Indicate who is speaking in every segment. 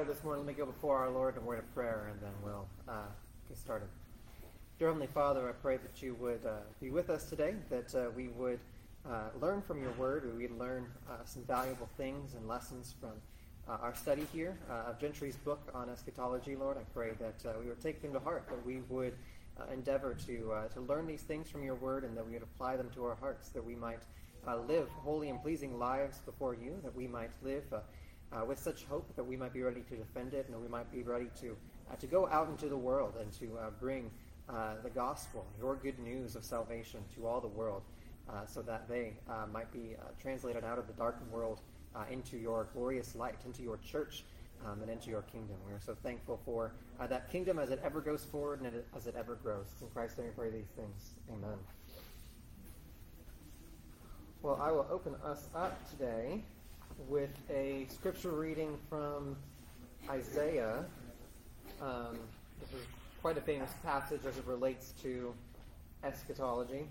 Speaker 1: started this morning, let me go before our Lord in a word of prayer, and then we'll uh, get started. Dear Heavenly Father, I pray that you would uh, be with us today, that uh, we would uh, learn from your word, we would learn uh, some valuable things and lessons from uh, our study here of Gentry's book on eschatology, Lord. I pray that we would take them to heart, that we would endeavor to, to learn these things from your word, and that we would apply them to our hearts, that we might live holy and pleasing lives before you, that we might live uh, with such hope that we might be ready to defend it and we might be ready to, uh, to go out into the world and to uh, bring uh, the gospel, your good news of salvation to all the world uh, so that they might be translated out of the dark world into your glorious light, into your church. Um, and into your kingdom. We are so thankful for that kingdom as it ever goes forward and as it ever grows. In Christ, I pray these things. Amen. Well, I will open us up today with a scripture reading from Isaiah. Um, this is quite a famous passage as it relates to eschatology.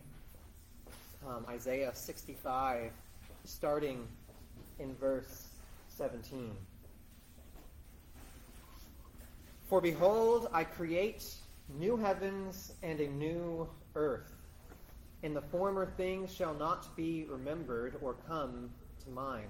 Speaker 1: Um, Isaiah 65, starting in verse 17. For behold, I create new heavens and a new earth, and the former things shall not be remembered or come to mind.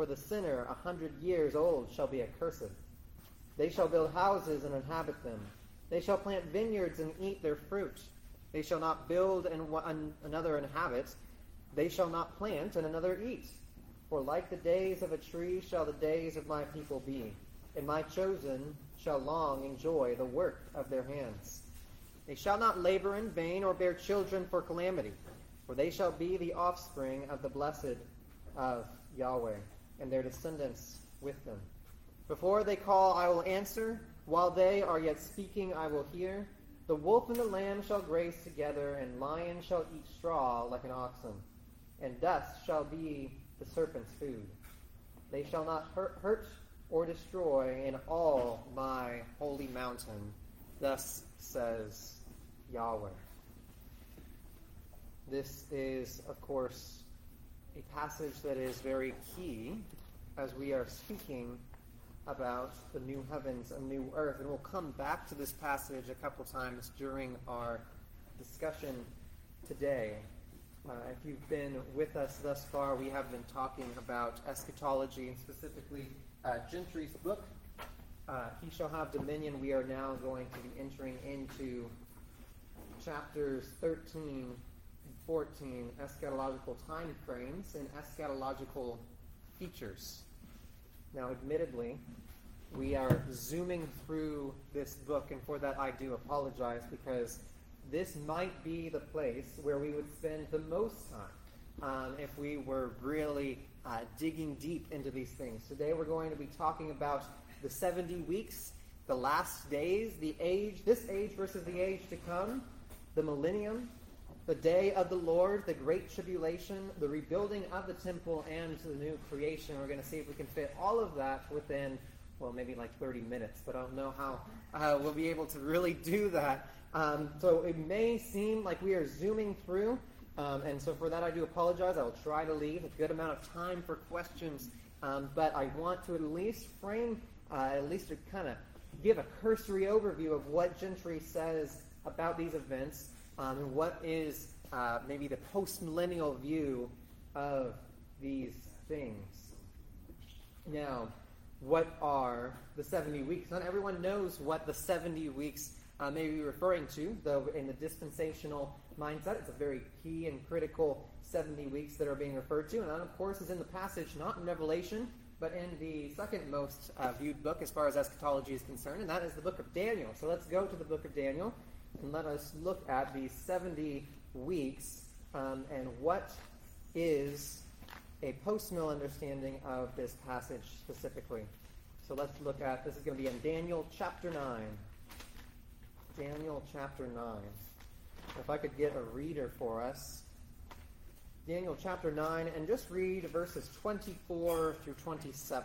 Speaker 1: for the sinner, a hundred years old, shall be accursed. They shall build houses and inhabit them. They shall plant vineyards and eat their fruit. They shall not build and one, another inhabit. They shall not plant and another eat. For like the days of a tree shall the days of my people be, and my chosen shall long enjoy the work of their hands. They shall not labor in vain or bear children for calamity, for they shall be the offspring of the blessed of Yahweh and their descendants with them. Before they call, I will answer. While they are yet speaking, I will hear. The wolf and the lamb shall graze together, and lion shall eat straw like an oxen, and dust shall be the serpent's food. They shall not hurt, hurt or destroy in all my holy mountain. Thus says Yahweh. This is, of course, a passage that is very key as we are speaking about the new heavens and new earth. And we'll come back to this passage a couple times during our discussion today. Uh, if you've been with us thus far, we have been talking about eschatology and specifically uh, Gentry's book, uh, He Shall Have Dominion. We are now going to be entering into chapters 13 14 eschatological time frames and eschatological features. Now, admittedly, we are zooming through this book, and for that I do apologize because this might be the place where we would spend the most time um, if we were really uh, digging deep into these things. Today we're going to be talking about the 70 weeks, the last days, the age, this age versus the age to come, the millennium, the day of the Lord, the great tribulation, the rebuilding of the temple, and the new creation. We're going to see if we can fit all of that within, well, maybe like 30 minutes, but I don't know how uh, we'll be able to really do that. Um, so it may seem like we are zooming through, um, and so for that I do apologize. I will try to leave a good amount of time for questions, um, but I want to at least frame, uh, at least to kind of give a cursory overview of what Gentry says about these events um, and what is uh, maybe the post millennial view of these things. Now, what are the 70 weeks? Not everyone knows what the 70 weeks uh, may be referring to, though in the dispensational mindset, it's a very key and critical 70 weeks that are being referred to. And that, of course, is in the passage, not in Revelation, but in the second most uh, viewed book as far as eschatology is concerned, and that is the book of Daniel. So let's go to the book of Daniel and let us look at these 70 weeks um, and what is a post-mill understanding of this passage specifically. So let's look at this is going to be in Daniel chapter 9. Daniel chapter 9. If I could get a reader for us. Daniel chapter 9, and just read verses 24 through 27.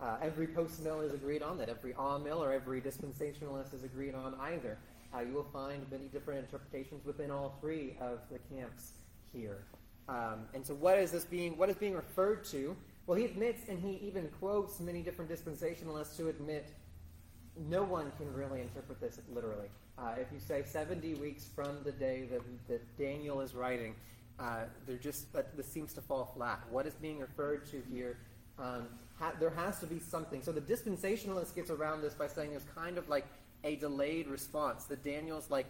Speaker 1: uh, every post mill is agreed on, that every amill or every dispensationalist is agreed on either. Uh, you will find many different interpretations within all three of the camps here. Um, and so, what is this being? What is being referred to? Well, he admits, and he even quotes many different dispensationalists who admit no one can really interpret this literally. Uh, if you say 70 weeks from the day that, that Daniel is writing, uh, they're just this seems to fall flat. What is being referred to here? Um, ha- there has to be something. So the dispensationalist gets around this by saying there's kind of like a delayed response. That Daniel's like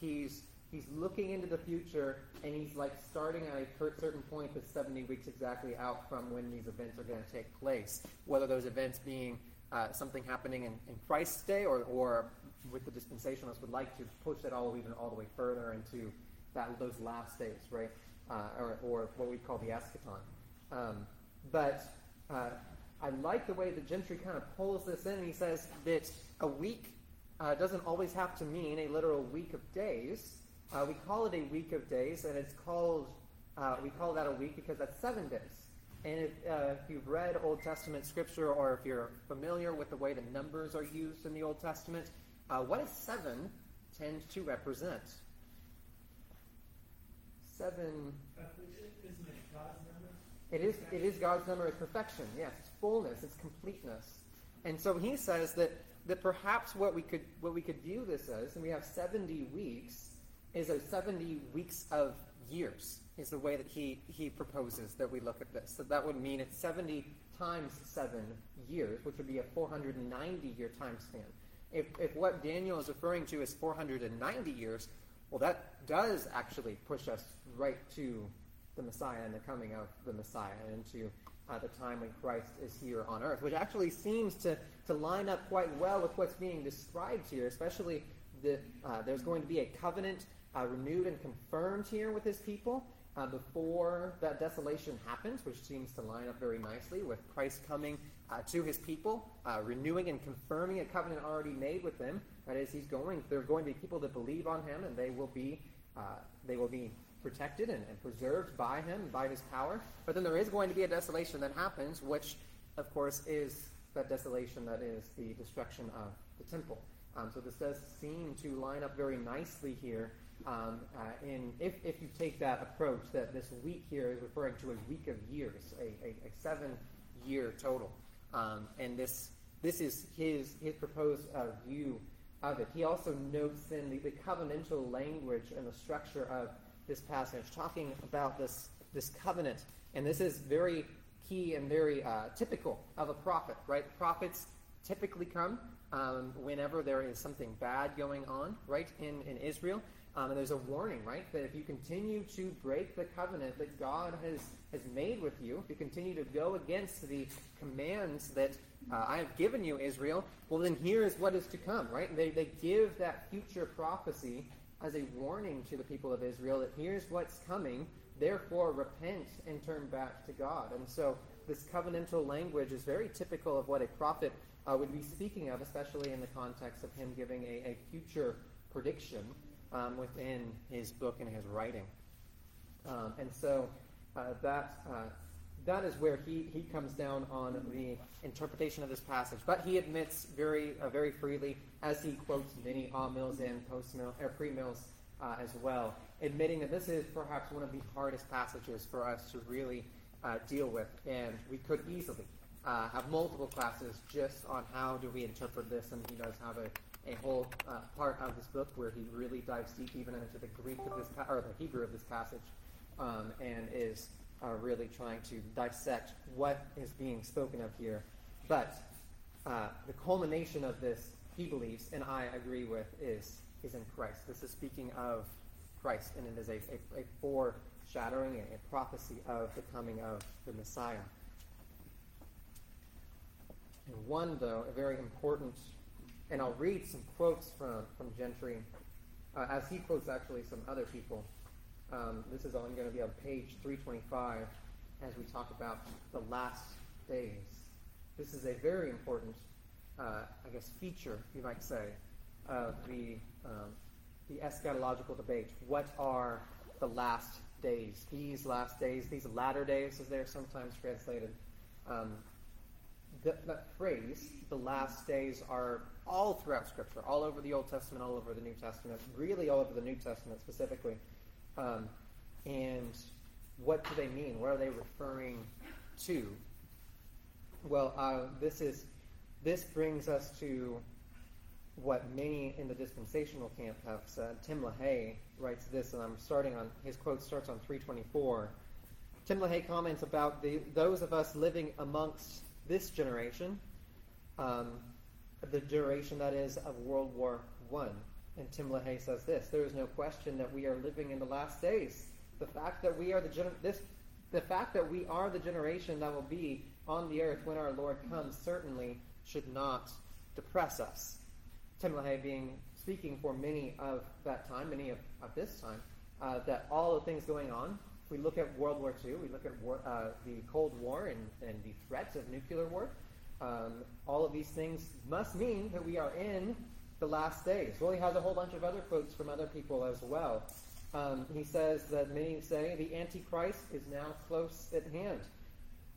Speaker 1: he's he's looking into the future and he's like starting at a certain point that's 70 weeks exactly out from when these events are going to take place. Whether those events being uh, something happening in, in Christ's day, or, or with the dispensationalists would like to push that all even all the way further into that those last days, right? Uh, or, or, what we call the eschaton. Um, but uh, I like the way that Gentry kind of pulls this in. He says that a week uh, doesn't always have to mean a literal week of days. Uh, we call it a week of days, and it's called uh, we call that a week because that's seven days. And if, uh, if you've read Old Testament scripture or if you're familiar with the way the numbers are used in the Old Testament, uh, what does seven tend to represent? Seven.
Speaker 2: Isn't it God's number?
Speaker 1: It is, it is God's number of perfection. Yes, it's fullness, it's completeness. And so he says that, that perhaps what we could what we could view this as, and we have 70 weeks, is a 70 weeks of years is the way that he, he proposes that we look at this. So that would mean it's 70 times 7 years, which would be a 490 year time span. If, if what Daniel is referring to is 490 years, well, that does actually push us right to the Messiah and the coming of the Messiah and to uh, the time when Christ is here on earth, which actually seems to, to line up quite well with what's being described here, especially that uh, there's going to be a covenant uh, renewed and confirmed here with his people uh, before that desolation happens, which seems to line up very nicely with Christ coming uh, to his people, uh, renewing and confirming a covenant already made with them. That is, he's going. There are going to be people that believe on him, and they will be they will be protected and, and preserved by him by his power. But then there is going to be a desolation that happens, which, of course, is that desolation that is the destruction of the temple. Um, so this does seem to line up very nicely here um, uh, in, if, if you take that approach, that this week here is referring to a week of years, a, a, a seven year total. Um, and this, this is his, his proposed uh, view of it. He also notes in the, the covenantal language and the structure of this passage, talking about this, this covenant. And this is very key and very uh, typical of a prophet, right? Prophets typically come um, whenever there is something bad going on, right, in, in Israel. Um, and there's a warning, right? That if you continue to break the covenant that God has, has made with you, if you continue to go against the commands that uh, I have given you, Israel, well, then here is what is to come, right? They, they give that future prophecy as a warning to the people of Israel that here's what's coming, therefore repent and turn back to God. And so this covenantal language is very typical of what a prophet uh, would be speaking of, especially in the context of him giving a, a future prediction um, within his book and his writing. Um, and so uh, that, uh, that is where he, he comes down on the interpretation of this passage. But he admits very, uh, very freely, as he quotes many amills and post-mill, or pre-mills uh, as well, admitting that this is perhaps one of the hardest passages for us to really uh, deal with. And we could easily uh, have multiple classes just on how do we interpret this, and he does have a a whole uh, part of this book where he really dives deep even into the Greek of this or the Hebrew of this passage, um, and is uh, really trying to dissect what is being spoken of here. But uh, the culmination of this, he believes, and I agree with, is is in Christ. This is speaking of Christ, and it is a, a, a foreshadowing, a, a prophecy of the coming of the Messiah. And one, though, a very important and I'll read some quotes from, from Gentry, uh, as he quotes actually some other people. Um, this is only going to be on page 325 as we talk about the last days. This is a very important, uh, I guess, feature, you might say, of the, um, the eschatological debate. What are the last days? These last days, these latter days, as they're sometimes translated. Um, that, that phrase, the last days, are all throughout Scripture, all over the Old Testament, all over the New Testament, really all over the New Testament specifically. Um, and what do they mean? What are they referring to? Well, uh, this is this brings us to what many in the dispensational camp have said. Tim LaHaye writes this, and I'm starting on his quote starts on 324. Tim LaHaye comments about the, those of us living amongst this generation. Um, the duration that is of World War One. And Tim LaHaye says this: There is no question that we are living in the last days. The fact that we are the gener- this, the fact that we are the generation that will be on the earth when our Lord comes certainly should not depress us. Tim LaHaye being speaking for many of that time, many of, of this time, uh, that all the things going on. if We look at World War II, we look at war, uh, the Cold War and, and the threats of nuclear war. Um, all of these things must mean that we are in the last days. Well, he has a whole bunch of other quotes from other people as well. Um, he says that many say the Antichrist is now close at hand.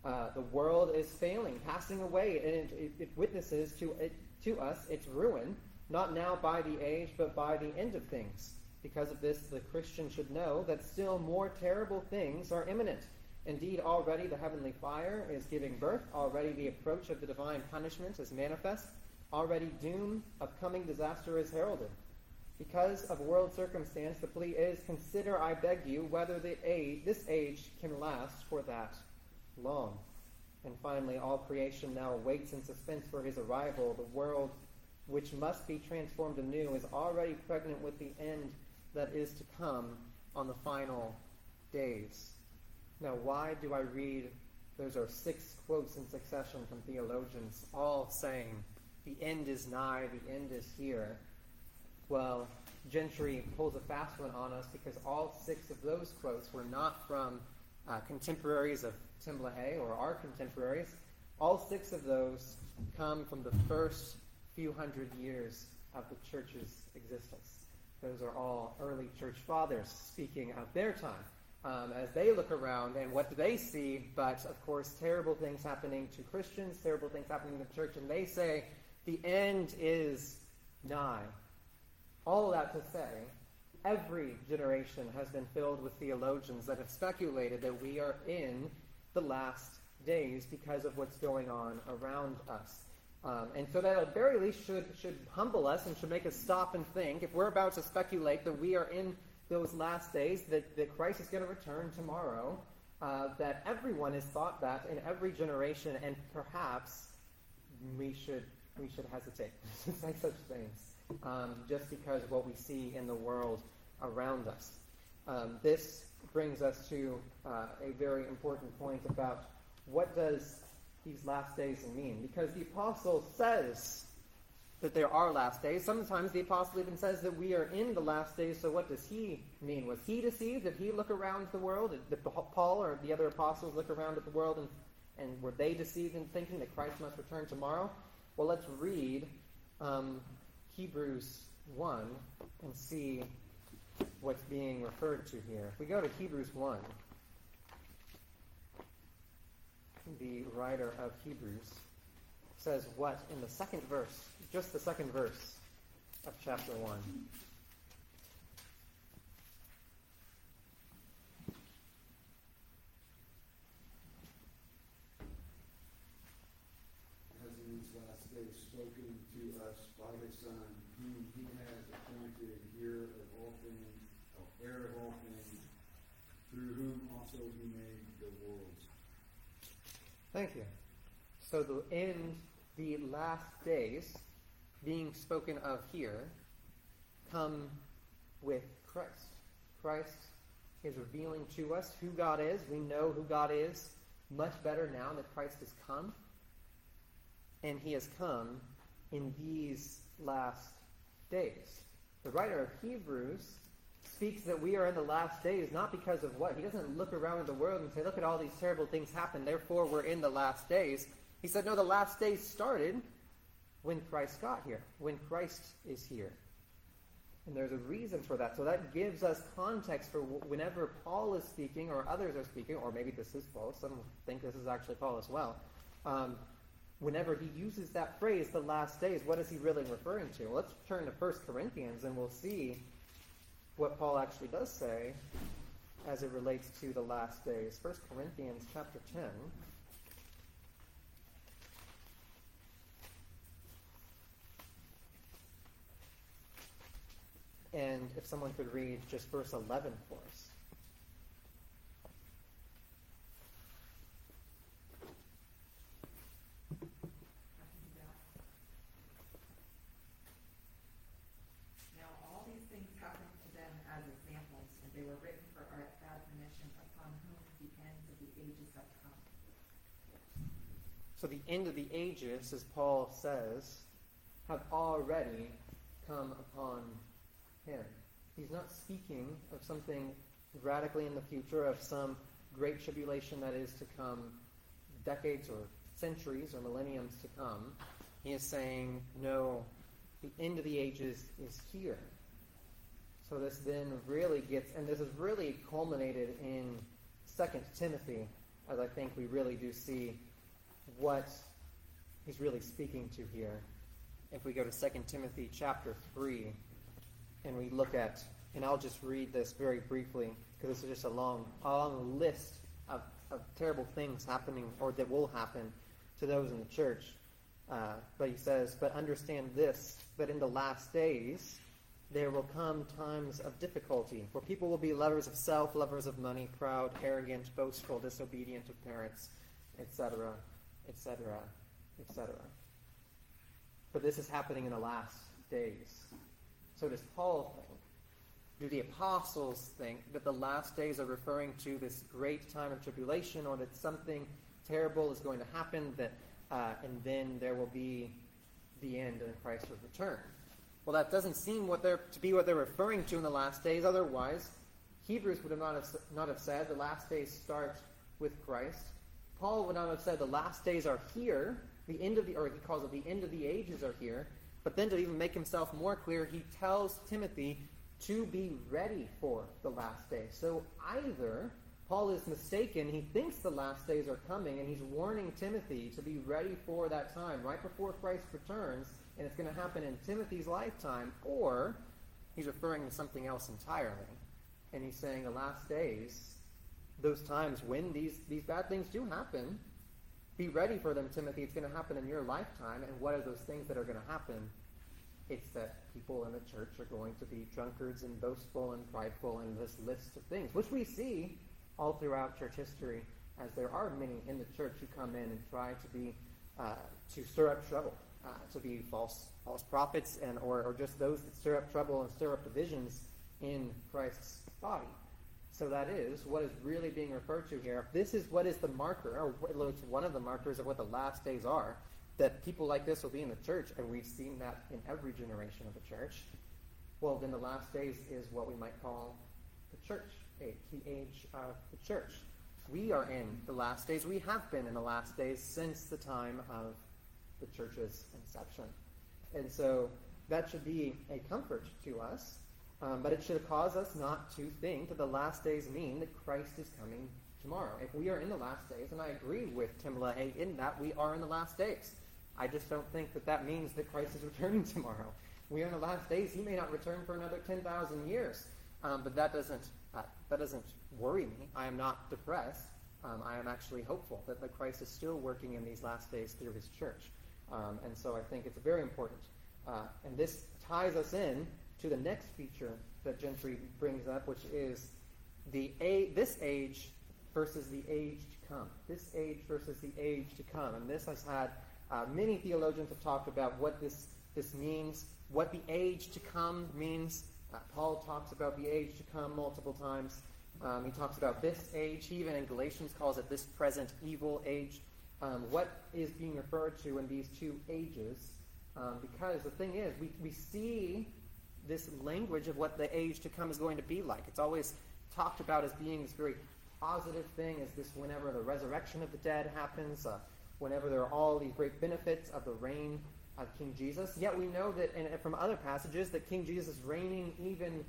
Speaker 1: Uh, the world is failing, passing away, and it, it, it witnesses to, it, to us its ruin, not now by the age, but by the end of things. Because of this, the Christian should know that still more terrible things are imminent. Indeed, already the heavenly fire is giving birth. Already the approach of the divine punishment is manifest. Already doom of coming disaster is heralded. Because of world circumstance, the plea is consider, I beg you, whether the age, this age can last for that long. And finally, all creation now waits in suspense for his arrival. The world, which must be transformed anew, is already pregnant with the end that is to come on the final days. Now, why do I read? Those are six quotes in succession from theologians, all saying, the end is nigh, the end is here. Well, Gentry pulls a fast one on us because all six of those quotes were not from uh, contemporaries of Tim LaHaye or our contemporaries. All six of those come from the first few hundred years of the church's existence. Those are all early church fathers speaking of their time um, as they look around and what do they see? But of course, terrible things happening to Christians, terrible things happening in the church, and they say the end is nigh. All that to say, every generation has been filled with theologians that have speculated that we are in the last days because of what's going on around us. Um, and so that at very least should, should humble us and should make us stop and think. If we're about to speculate that we are in those last days, that, that Christ is going to return tomorrow, uh, that everyone has thought that in every generation, and perhaps we should, we should hesitate to say such things, um, just because what we see in the world around us. Um, this brings us to uh, a very important point about what does these last days mean? Because the apostle says that there are last days. Sometimes the apostle even says that we are in the last days. So what does he mean? Was he deceived? Did he look around the world? Did Paul or the other apostles look around at the world and, and were they deceived in thinking that Christ must return tomorrow? Well, let's read um, Hebrews 1 and see what's being referred to here. If we go to Hebrews 1, the writer of Hebrews says what in the second verse, just the second verse of chapter 1.
Speaker 3: Has in these last days spoken to us by his Son, whom he has appointed heir of all things, heir of all things, through whom also he made the worlds.
Speaker 1: Thank you. So the end the last days being spoken of here come with Christ. Christ is revealing to us who God is. We know who God is much better now that Christ has come. And he has come in these last days. The writer of Hebrews speaks that we are in the last days not because of what? He doesn't look around the world and say, look at all these terrible things happen, therefore we're in the last days. He said, no, the last days started when Christ got here, when Christ is here. And there's a reason for that. So that gives us context for whenever Paul is speaking or others are speaking, or maybe this is Paul, some think this is actually Paul as well. Um, whenever he uses that phrase, the last days, what is he really referring to? Let's turn to 1 Corinthians and we'll see what Paul actually does say as it relates to the last days. 1 Corinthians chapter 10. And if someone could read just verse 11 for us.
Speaker 4: Now all these things happened to them as examples, and they were written for our admonition upon whom the ends of the ages have come.
Speaker 1: So the end of the ages, as Paul says, have already come upon him. He's not speaking of something radically in the future, of some great tribulation that is to come decades or centuries or millenniums to come. He is saying, no, the end of the ages is here. So this then really gets, and this is really culminated in Second Timothy, as I think we really do see what he's really speaking to here. If we go to 2 Timothy chapter 3, and we look at, and I'll just read this very briefly because this is just a long, a long list of, of terrible things happening or that will happen to those in the church. Uh, but he says, but understand this, that in the last days there will come times of difficulty, where people will be lovers of self, lovers of money, proud, arrogant, boastful, disobedient to parents, etc., etc., etc. But this is happening in the last days. So does Paul think? Do the apostles think that the last days are referring to this great time of tribulation or that something terrible is going to happen that, uh, and then there will be the end and Christ will return? Well, that doesn't seem what they're, to be what they're referring to in the last days. Otherwise, Hebrews would have not have, not have said the last days start with Christ. Paul would not have said the last days are here. The end of the, or he calls it the end of the ages are here. But then to even make himself more clear, he tells Timothy to be ready for the last day. So either Paul is mistaken, he thinks the last days are coming, and he's warning Timothy to be ready for that time right before Christ returns, and it's going to happen in Timothy's lifetime, or he's referring to something else entirely. And he's saying the last days, those times when these, these bad things do happen, be ready for them, Timothy. It's going to happen in your lifetime. And what are those things that are going to happen? It's that people in the church are going to be drunkards and boastful and prideful and this list of things, which we see all throughout church history, as there are many in the church who come in and try to be uh, to stir up trouble, uh, to be false false prophets and or, or just those that stir up trouble and stir up divisions in Christ's body. So that is what is really being referred to here. This is what is the marker, or it's one of the markers of what the last days are, that people like this will be in the church, and we've seen that in every generation of the church. Well, then the last days is what we might call the church age, the age of the church. We are in the last days. We have been in the last days since the time of the church's inception. And so that should be a comfort to us, um, but it should cause us not to think that the last days mean that Christ is coming tomorrow. If we are in the last days, and I agree with Tim LaHaye in that we are in the last days, I just don't think that that means that Christ is returning tomorrow. We are in the last days. He may not return for another 10,000 years, um, but that doesn't, uh, that doesn't worry me. I am not depressed. Um, I am actually hopeful that the Christ is still working in these last days through his church. Um, and so I think it's very important. Uh, and this ties us in to the next feature that Gentry brings up, which is the a- this age versus the age to come. This age versus the age to come. And this has had uh, many theologians have talked about what this, this means, what the age to come means. Uh, Paul talks about the age to come multiple times. Um, he talks about this age. He even in Galatians calls it this present evil age. Um, what is being referred to in these two ages? Um, because the thing is, we, we see this language of what the age to come is going to be like. It's always talked about as being this very positive thing, as this whenever the resurrection of the dead happens, uh, whenever there are all these great benefits of the reign of King Jesus. Yet we know that and from other passages that King Jesus is reigning even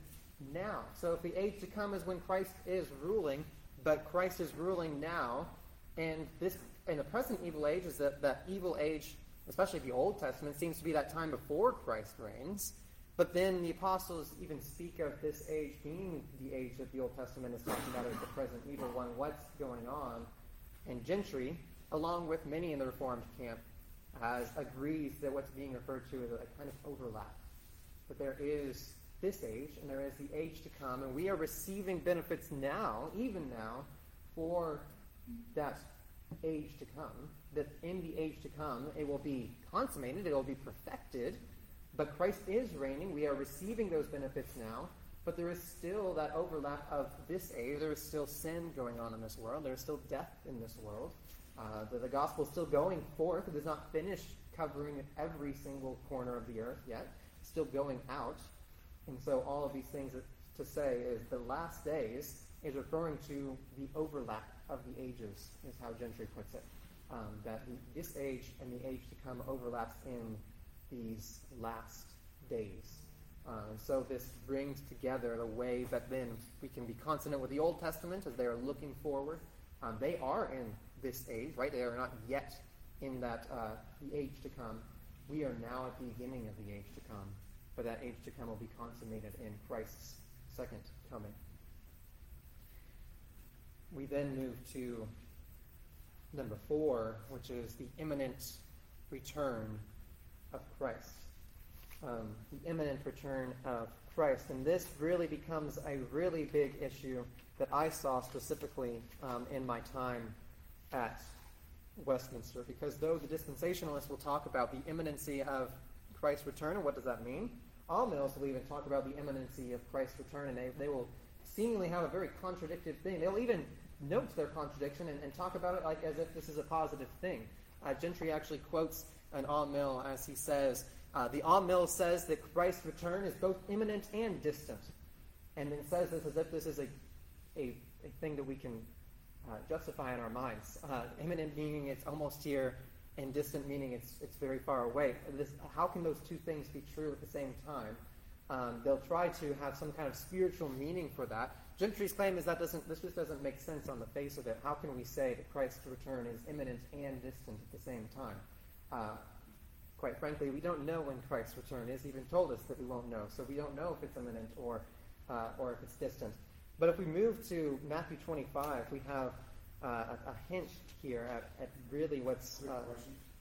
Speaker 1: now. So if the age to come is when Christ is ruling, but Christ is ruling now, and this in the present evil age is that, that evil age, especially the Old Testament, seems to be that time before Christ reigns. But then the apostles even speak of this age being the age that the Old Testament is talking about as the present evil one. What's going on? And Gentry, along with many in the Reformed camp, has agrees that what's being referred to is a kind of overlap. That there is this age and there is the age to come, and we are receiving benefits now, even now, for that age to come. That in the age to come, it will be consummated, it will be perfected, but Christ is reigning. We are receiving those benefits now, but there is still that overlap of this age. There is still sin going on in this world. There is still death in this world. Uh, the, the gospel is still going forth. It is not finished covering every single corner of the earth yet. It's still going out. And so all of these things to say is the last days is referring to the overlap of the ages, is how Gentry puts it. Um, that this age and the age to come overlaps in these last days. Uh, so this brings together the way that then we can be consonant with the Old Testament as they are looking forward. Um, they are in this age, right? They are not yet in that uh, the age to come. We are now at the beginning of the age to come, but that age to come will be consummated in Christ's second coming. We then move to number four, which is the imminent return of Christ. Um, the imminent return of Christ. And this really becomes a really big issue that I saw specifically um, in my time at Westminster. Because though the dispensationalists will talk about the imminency of Christ's return, and what does that mean? Amills will even talk about the imminency of Christ's return, and they, they will seemingly have a very contradictory thing. They'll even note their contradiction and, and talk about it like as if this is a positive thing. Uh, Gentry actually quotes an amill as he says, uh, the amill says that Christ's return is both imminent and distant, and then says this as if this is a, a, a thing that we can uh, justify in our minds. Uh, imminent meaning it's almost here, and distant meaning it's, it's very far away. This, how can those two things be true at the same time? Um, they'll try to have some kind of spiritual meaning for that. Gentry's claim is that doesn't, this just doesn't make sense on the face of it. How can we say that Christ's return is imminent and distant at the same time? Uh, quite frankly, we don't know when Christ's return is. Even told us that we won't know. So we don't know if it's imminent or, uh, or if it's distant. But if we move to Matthew 25, we have uh, a, a, hint here at, at really what's.
Speaker 3: Uh?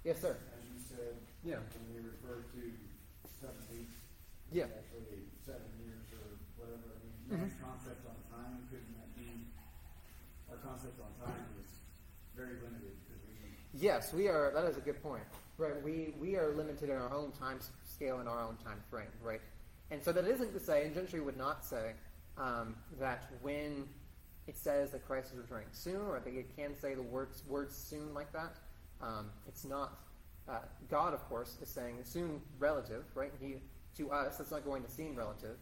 Speaker 1: Yes, sir.
Speaker 3: As you said,
Speaker 1: yeah.
Speaker 3: when we refer to seven weeks,
Speaker 1: yeah.
Speaker 3: actually seven years or whatever. I mean, mm-hmm. concept on time couldn't that be? Our concept on time is very limited we.
Speaker 1: Yes, we are. That is a good point. Right. We we are limited in our own time scale and our own time frame. Right. And so that isn't to say, and Gentry would not say, um, that when it says that Christ is returning soon, or I think it can say the words, words soon like that, um, it's not. Uh, God, of course, is saying soon relative, right? He, to us, it's not going to seem relative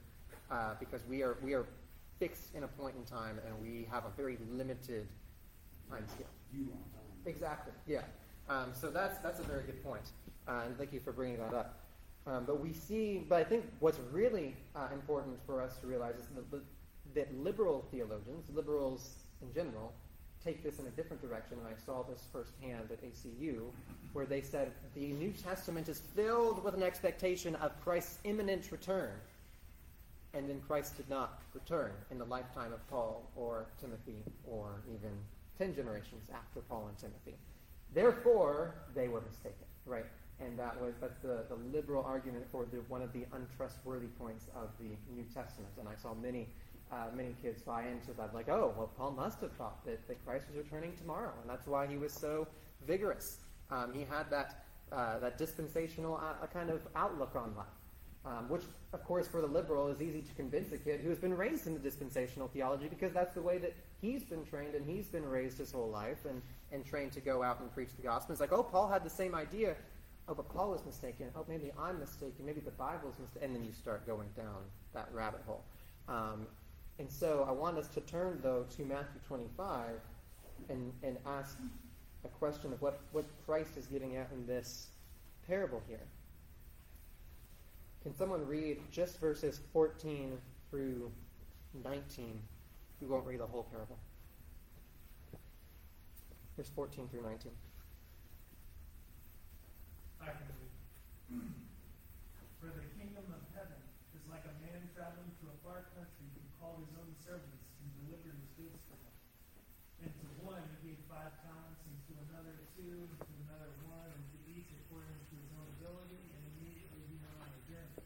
Speaker 1: uh, because we are, we are fixed in a point in time and we have a very limited time scale.
Speaker 3: You.
Speaker 1: Exactly. Yeah. Um, so that's that's a very good point, uh, and thank you for bringing that up. Um, but we see, but I think what's really uh, important for us to realize is that, that liberal theologians, liberals in general, take this in a different direction. And I saw this firsthand at ACU, where they said the New Testament is filled with an expectation of Christ's imminent return. And then Christ did not return in the lifetime of Paul or Timothy or even 10 generations after Paul and Timothy. Therefore, they were mistaken, right? And that was that's the, the liberal argument for the, one of the untrustworthy points of the New Testament. And I saw many uh, many kids buy into that, like, oh, well, Paul must have thought that, that Christ was returning tomorrow, and that's why he was so vigorous. Um, he had that uh, that dispensational uh, kind of outlook on life, um, which, of course, for the liberal is easy to convince a kid who has been raised in the dispensational theology because that's the way that he's been trained and he's been raised his whole life and, and trained to go out and preach the gospel. It's like, oh, Paul had the same idea. Oh, but Paul was mistaken. Oh, maybe I'm mistaken. Maybe the Bible's mistaken. And then you start going down that rabbit hole. Um, and so I want us to turn, though, to Matthew 25 and, and ask a question of what, what Christ is getting at in this parable here. Can someone read just verses 14 through 19? We won't read the whole parable. Verse 14 through 19.
Speaker 2: I can read. For the kingdom of heaven is like a man traveling to a far country who called his own servants and delivered his goods to them. And to one he gave five talents, and to another two, and to another one, and to each according to his own ability, and immediately he went on a journey.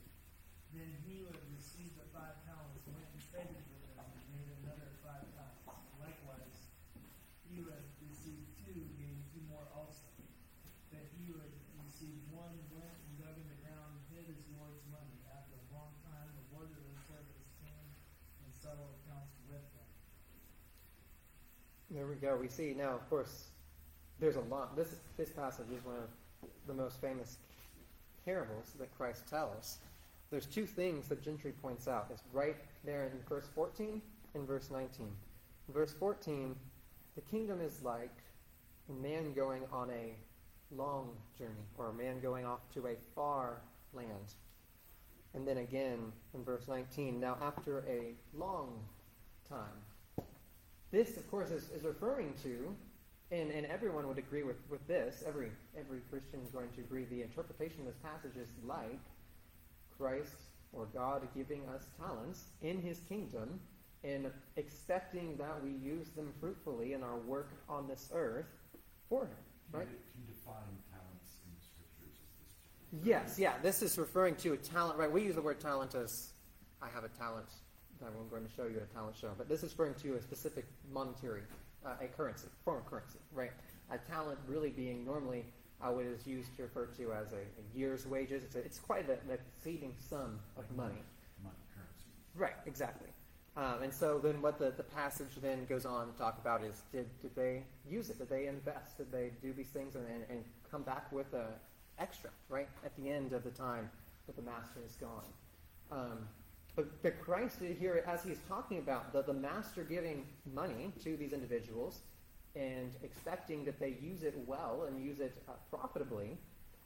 Speaker 2: Then he who had received the five talents went and traded with them and made another five talents. Likewise, he who had received two gained two more also. But he who had received one went and dug in the ground and hid his Lord's money. After a long time, the Lord of those servants came accounts with them.
Speaker 1: There we go. We see now, of course, there's a lot. This this passage is one of the most famous parables that Christ tells. There's two things that Gentry points out. It's right there in verse 14 and verse 19. In verse 14, the kingdom is like a man going on a long journey, or a man going off to a far land. And then again in verse 19, now after a long time. This, of course, is, is referring to, and, and everyone would agree with, with this, every, every Christian is going to agree, the interpretation of this passage is like Christ or God giving us talents in his kingdom and expecting that we use them fruitfully in our work on this earth for him. Right?
Speaker 5: Can define talents in the scriptures as this?
Speaker 1: Yes, yeah. This is referring to a talent, right? We use the word talent as I have a talent that I'm going to show you at a talent show, but this is referring to a specific monetary, uh, a currency, form of currency, right? A talent really being normally uh, what is used to refer to as a, a year's wages. It's, a, it's quite a, an exceeding sum of money.
Speaker 5: Money currency.
Speaker 1: Right, exactly. Um, and so then what the, the passage then goes on to talk about is did, did they use it? Did they invest? Did they do these things and, and, and come back with a extra, right, at the end of the time that the master is gone? Um, but, but Christ here, as he's talking about the, the master giving money to these individuals and expecting that they use it well and use it uh, profitably,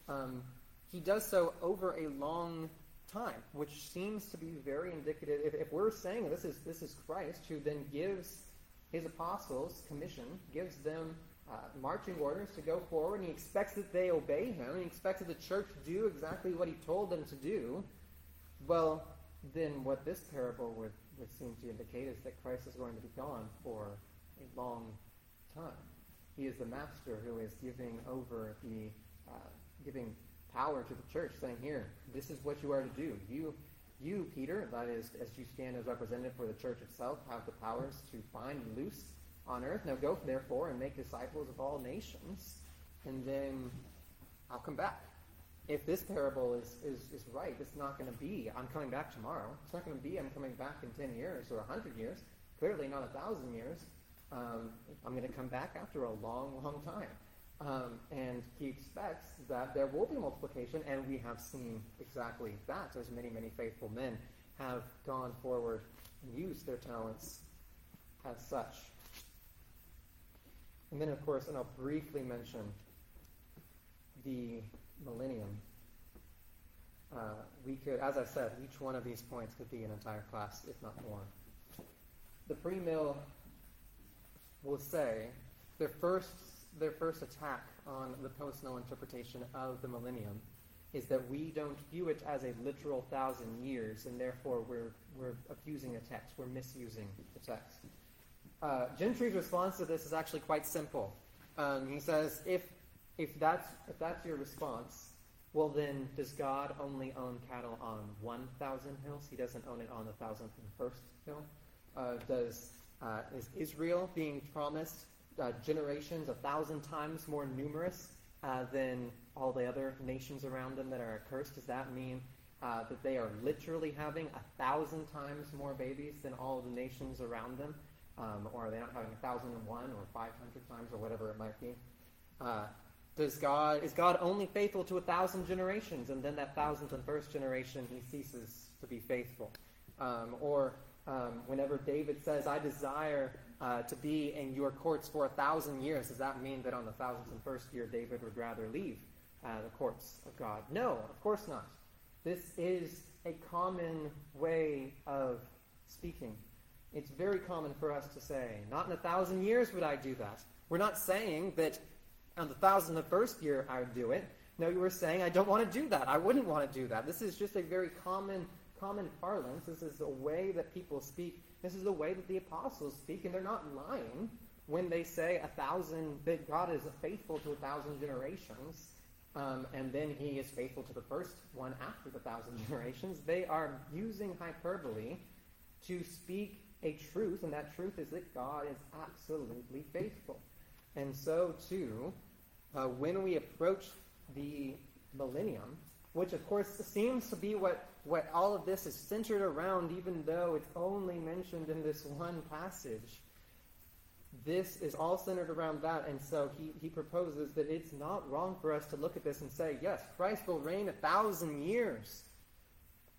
Speaker 1: um, he does so over a long time, which seems to be very indicative. If, if we're saying this is this is Christ who then gives his apostles commission, gives them uh, marching orders to go forward, and he expects that they obey him, and he expects that the church do exactly what he told them to do. Well, then what this parable would, would seem to indicate is that Christ is going to be gone for a long time. He is the master who is giving over the uh, giving power to the church, saying, "Here, this is what you are to do. You, you, Peter, that is, as you stand as representative for the church itself, have the powers to find loose on earth. Now go, therefore, and make disciples of all nations, and then I'll come back." if this parable is, is, is right, it's not going to be, I'm coming back tomorrow. It's not going to be, I'm coming back in 10 years or 100 years. Clearly not a thousand years. Um, I'm going to come back after a long, long time. Um, and he expects that there will be multiplication, and we have seen exactly that, as many, many faithful men have gone forward and used their talents as such. And then, of course, and I'll briefly mention the millennium. Uh, we could, as I said, each one of these points could be an entire class, if not more. The pre-mill will say their first their first attack on the post-mill interpretation of the millennium is that we don't view it as a literal thousand years, and therefore we're we're abusing the text, we're misusing the text. Uh, Gentry's response to this is actually quite simple. Um, he says, if if that's if that's your response, well then does God only own cattle on one thousand hills? He doesn't own it on the thousandth and first hill. Uh, does uh, is Israel being promised uh, generations a thousand times more numerous uh, than all the other nations around them that are accursed? Does that mean uh, that they are literally having a thousand times more babies than all the nations around them? Um, or are they not having a thousand and one or five hundred times or whatever it might be? Uh, does God is God only faithful to a thousand generations, and then that thousandth and first generation he ceases to be faithful? Um, or um, whenever David says, "I desire uh, to be in your courts for a thousand years," does that mean that on the thousandth and first year David would rather leave uh, the courts of God? No, of course not. This is a common way of speaking. It's very common for us to say, "Not in a thousand years would I do that." We're not saying that on the thousand and first year I would do it. No, you were saying, I don't want to do that. I wouldn't want to do that. This is just a very common common parlance. This is the way that people speak. This is the way that the apostles speak, and they're not lying when they say a thousand that God is faithful to a thousand generations, um, and then He is faithful to the first one after the thousand generations. They are using hyperbole to speak a truth, and that truth is that God is absolutely faithful. And so too, uh, when we approach the millennium, which of course seems to be what, what all of this is centered around, even though it's only mentioned in this one passage. This is all centered around that, and so he, he proposes that it's not wrong for us to look at this and say, yes, Christ will reign a thousand years.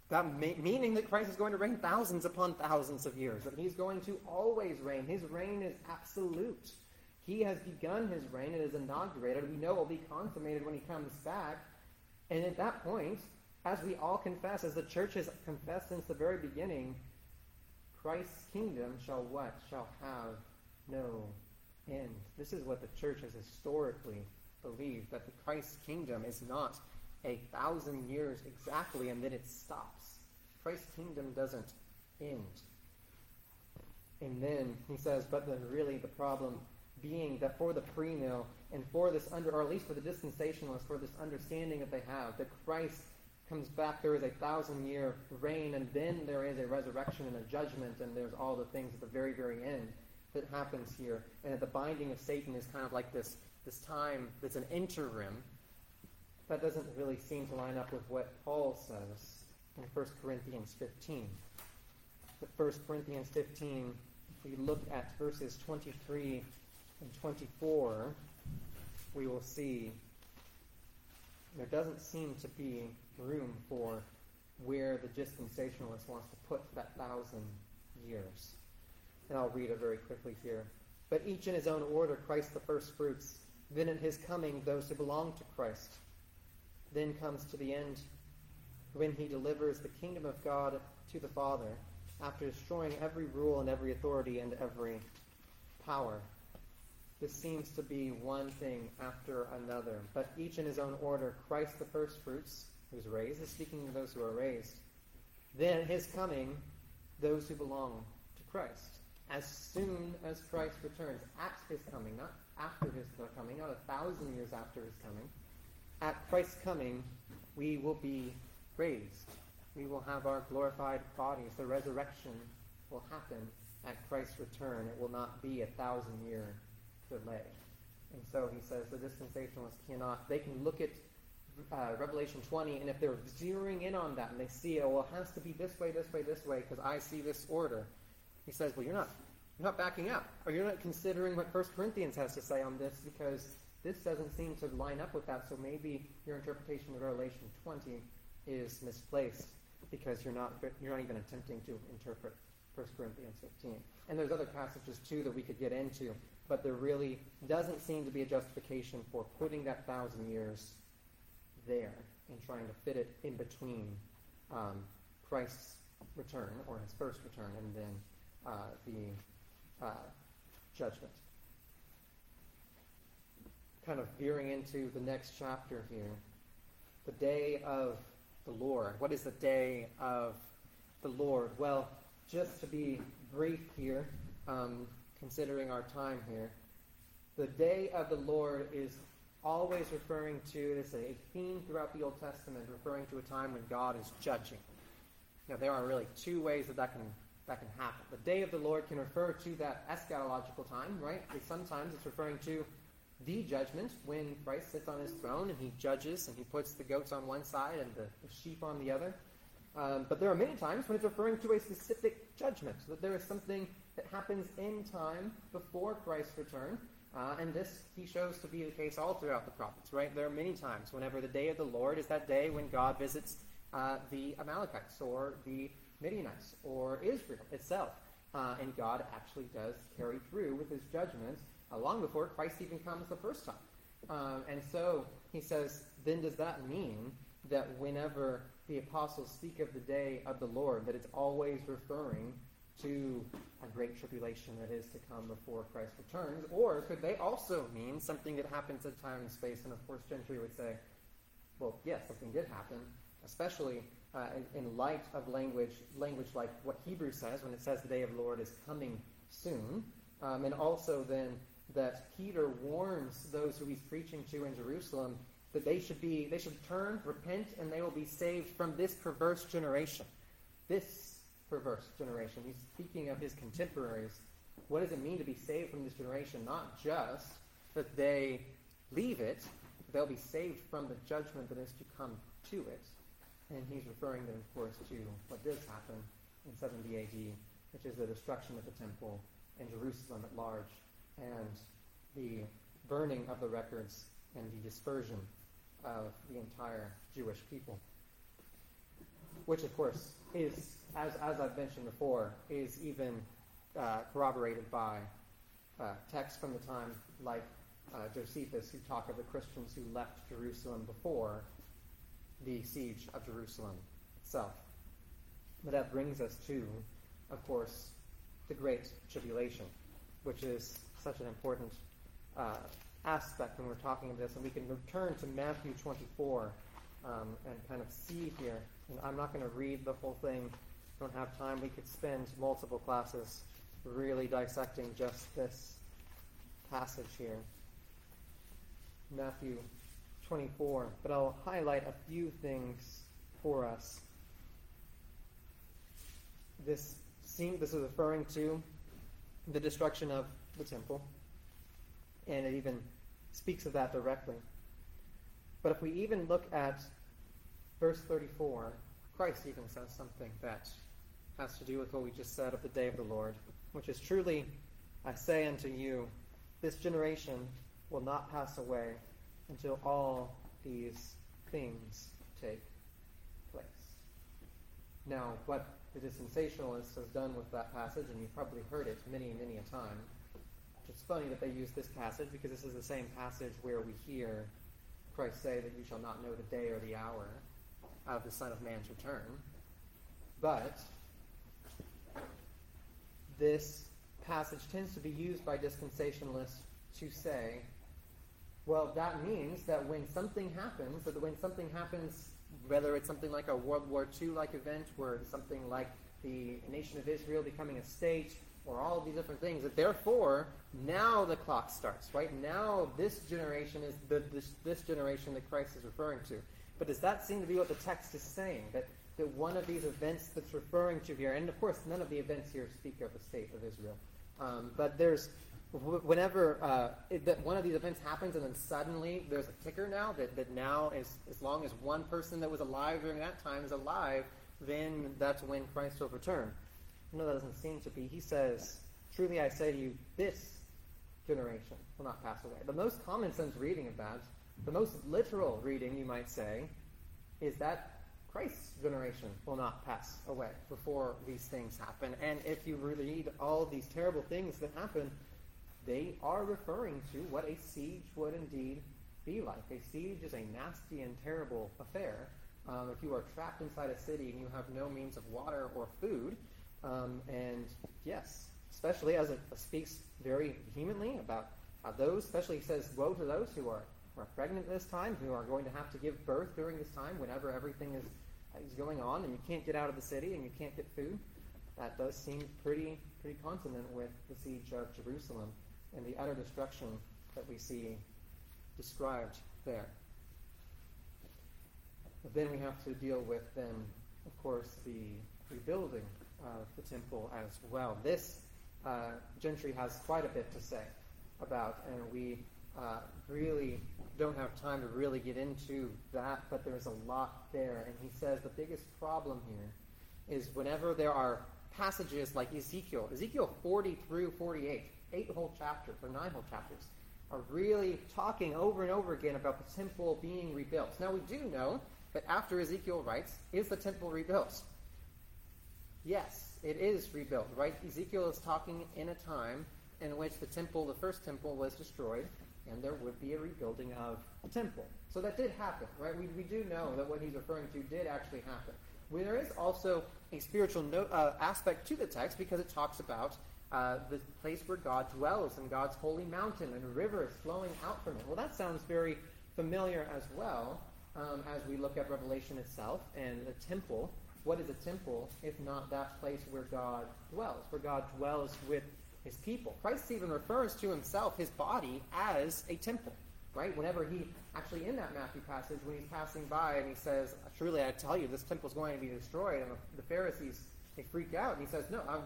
Speaker 1: That ma- meaning that Christ is going to reign thousands upon thousands of years, that he's going to always reign. His reign is absolute. He has begun his reign, it is inaugurated. We know it will be consummated when he comes back. And at that point, as we all confess, as the church has confessed since the very beginning, Christ's kingdom shall what? Shall have no end. This is what the church has historically believed, that the Christ's kingdom is not a thousand years exactly and then it stops. Christ's kingdom doesn't end. And then he says, but then really the problem being that for the premill and for this under, or at least for the dispensationalists, for this understanding that they have, that Christ comes back, there is a thousand year reign, and then there is a resurrection and a judgment, and there's all the things at the very, very end that happens here. And that the binding of Satan is kind of like this, this time that's an interim. That doesn't really seem to line up with what Paul says in 1 Corinthians 15. But 1 Corinthians 15, if we look at verses 23 and 24, we will see there doesn't seem to be room for where the dispensationalist wants to put that thousand years. And I'll read it very quickly here. But each in his own order, Christ the first fruits. Then in his coming, those who belong to Christ. Then comes to the end when he delivers the kingdom of God to the Father after destroying every rule and every authority and every power. This seems to be one thing after another, but each in his own order. Christ the first fruits, who's raised, is speaking of those who are raised. Then his coming, those who belong to Christ. As soon as Christ returns, at his coming, not after his coming, not a thousand years after his coming. At Christ's coming, we will be raised. We will have our glorified bodies. The resurrection will happen at Christ's return. It will not be a thousand year delay. And so he says the dispensationalists cannot, they can look at uh, Revelation 20, and if they're zeroing in on that and they see, oh, well, it has to be this way, this way, this way, because I see this order, he says, well, you're not, you're not backing up, or you're not considering what 1 Corinthians has to say on this, because this doesn't seem to line up with that, so maybe your interpretation of Revelation 20 is misplaced, because you're not, you're not even attempting to interpret 1 Corinthians 15. And there's other passages, too, that we could get into, but there really doesn't seem to be a justification for putting that thousand years there and trying to fit it in between um, Christ's return or his first return and then uh, the uh, judgment. Kind of veering into the next chapter here. The day of the Lord. What is the day of the Lord? Well, just to be brief here, um, considering our time here, the day of the Lord is always referring to, it's a theme throughout the Old Testament, referring to a time when God is judging. Now, there are really two ways that that can, that can happen. The day of the Lord can refer to that eschatological time, right? Sometimes it's referring to the judgment when Christ sits on his throne and he judges and he puts the goats on one side and the, sheep on the other. Um, but there are many times when it's referring to a specific judgment, that there is something that happens in time before Christ's return. Uh, and this he shows to be the case all throughout the prophets, right? There are many times whenever the day of the Lord is that day when God visits uh, the Amalekites or the Midianites or Israel itself. Uh, and God actually does carry through with his judgments uh, long before Christ even comes the first time. Um, and so he says, then does that mean that whenever the apostles speak of the day of the Lord, that it's always referring to a great tribulation that is to come before Christ returns? Or could they also mean something that happens at time and space? And of course, Gentry would say, well, yes, something did happen, especially uh, in, in, light of language, language like what Hebrews says when it says the day of the Lord is coming soon. Um, and also then that Peter warns those who he's preaching to in Jerusalem that they should be they should turn, repent, and they will be saved from this perverse generation. This perverse generation. He's speaking of his contemporaries. What does it mean to be saved from this generation? Not just that they leave it, they'll be saved from the judgment that is to come to it. And he's referring then, of course, to what does happen in 70 AD, which is the destruction of the temple and Jerusalem at large, and the burning of the records and the dispersion of the entire Jewish people. Which, of course, is as, as I've mentioned before, is even uh, corroborated by uh, texts from the time like uh, Josephus, who talk of the Christians who left Jerusalem before the siege of Jerusalem itself. But that brings us to, of course, the Great Tribulation, which is such an important uh, aspect when we're talking about this. And we can return to Matthew 24 um, and kind of see here. And I'm not going to read the whole thing don't have time, we could spend multiple classes really dissecting just this passage here. Matthew 24. But I'll highlight a few things for us. This seems this is referring to the destruction of the temple, and it even speaks of that directly. But if we even look at verse 34, Christ even says something that has to do with what we just said of the day of the Lord, which is truly, I say unto you, this generation will not pass away until all these things take place. Now, what the dispensationalist has done with that passage, and you've probably heard it many, many a time, it's funny that they use this passage because this is the same passage where we hear Christ say that you shall not know the day or the hour of the Son of Man's return. But this passage tends to be used by dispensationalists to say, well, that means that when something happens, that when something happens, whether it's something like a World War II like event, where something like the nation of Israel becoming a state, or all these different things, that therefore now the clock starts, right? Now this generation is the, this, this generation that Christ is referring to. But does that seem to be what the text is saying? That that one of these events that's referring to here, and of course, none of the events here speak of the state of Israel, um, but there's whenever uh, it, that one of these events happens and then suddenly there's a ticker now that, that now is as long as one person that was alive during that time is alive, then that's when Christ will return. No, that doesn't seem to be. He says, Truly I say to you, this generation will not pass away. The most common sense reading of that, the most literal reading, you might say, is that Christ's generation will not pass away before these things happen. And if you read all these terrible things that happen, they are referring to what a siege would indeed be like. A siege is a nasty and terrible affair. Um, if you are trapped inside a city and you have no means of water or food, um, and yes, especially as it speaks very vehemently about those, especially he says, woe to those who are, who are pregnant this time, who are going to have to give birth during this time, whenever everything is, is going on, and you can't get out of the city and you can't get food. That does seem pretty, pretty consonant with the siege of Jerusalem and the utter destruction that we see described there. But then we have to deal with then, of course, the rebuilding of the temple as well. This uh, Gentry has quite a bit to say about, and we uh, really don't have time to really get into that, but there's a lot there. And he says the biggest problem here is whenever there are passages like Ezekiel, Ezekiel 40 through 48, eight whole chapters or nine whole chapters, are really talking over and over again about the temple being rebuilt. Now we do know that after Ezekiel writes, is the temple rebuilt? Yes, it is rebuilt, right? Ezekiel is talking in a time in which the temple, the first temple, was destroyed, and there would be a rebuilding of the temple. So that did happen, right? We, we do know that what he's referring to did actually happen. There is also a spiritual no, uh, aspect to the text because it talks about uh, the place where God dwells and God's holy mountain and rivers flowing out from it. Well, that sounds very familiar as well um, as we look at Revelation itself and the temple. What is a temple if not that place where God dwells, where God dwells with his people? Christ even refers to himself, his body, as a temple, right? Whenever he, actually in that Matthew passage, when he's passing by and he says, Truly I tell you, this temple is going to be destroyed, and the, Pharisees, they freak out, and he says, No, I'm,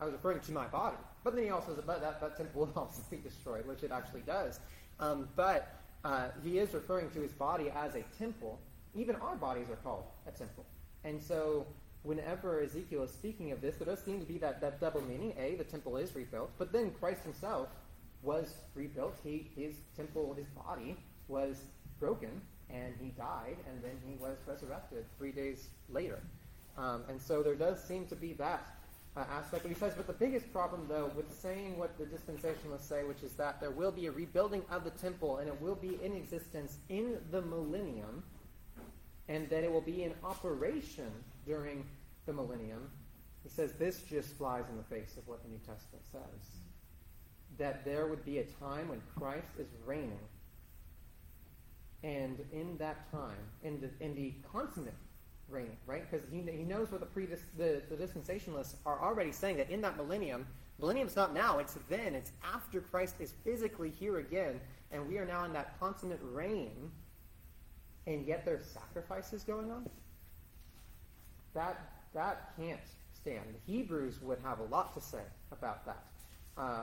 Speaker 1: I was referring to my body. But then he also says, But that, that temple will also be destroyed, which it actually does. Um, but uh, he is referring to his body as a temple. Even our bodies are called a temple. And so, whenever Ezekiel is speaking of this, there does seem to be that, that double meaning. A, the temple is rebuilt, but then Christ himself was rebuilt. He, his temple, his body, was broken, and he died, and then he was resurrected three days later. Um, and so there does seem to be that uh, aspect. But he says, but the biggest problem, though, with saying what the dispensationalists say, which is that there will be a rebuilding of the temple, and it will be in existence in the millennium, and that it will be in operation during the millennium. He says this just flies in the face of what the New Testament says. That there would be a time when Christ is reigning. And in that time, in the, in the consummate reign, right? Because he, he knows what the, pre, the, the dispensationalists are already saying that in that millennium, millennium's not now, it's then, it's after Christ is physically here again, and we are now in that consummate reign and yet there's sacrifices going on? That, that can't stand. The Hebrews would have a lot to say about that. Uh,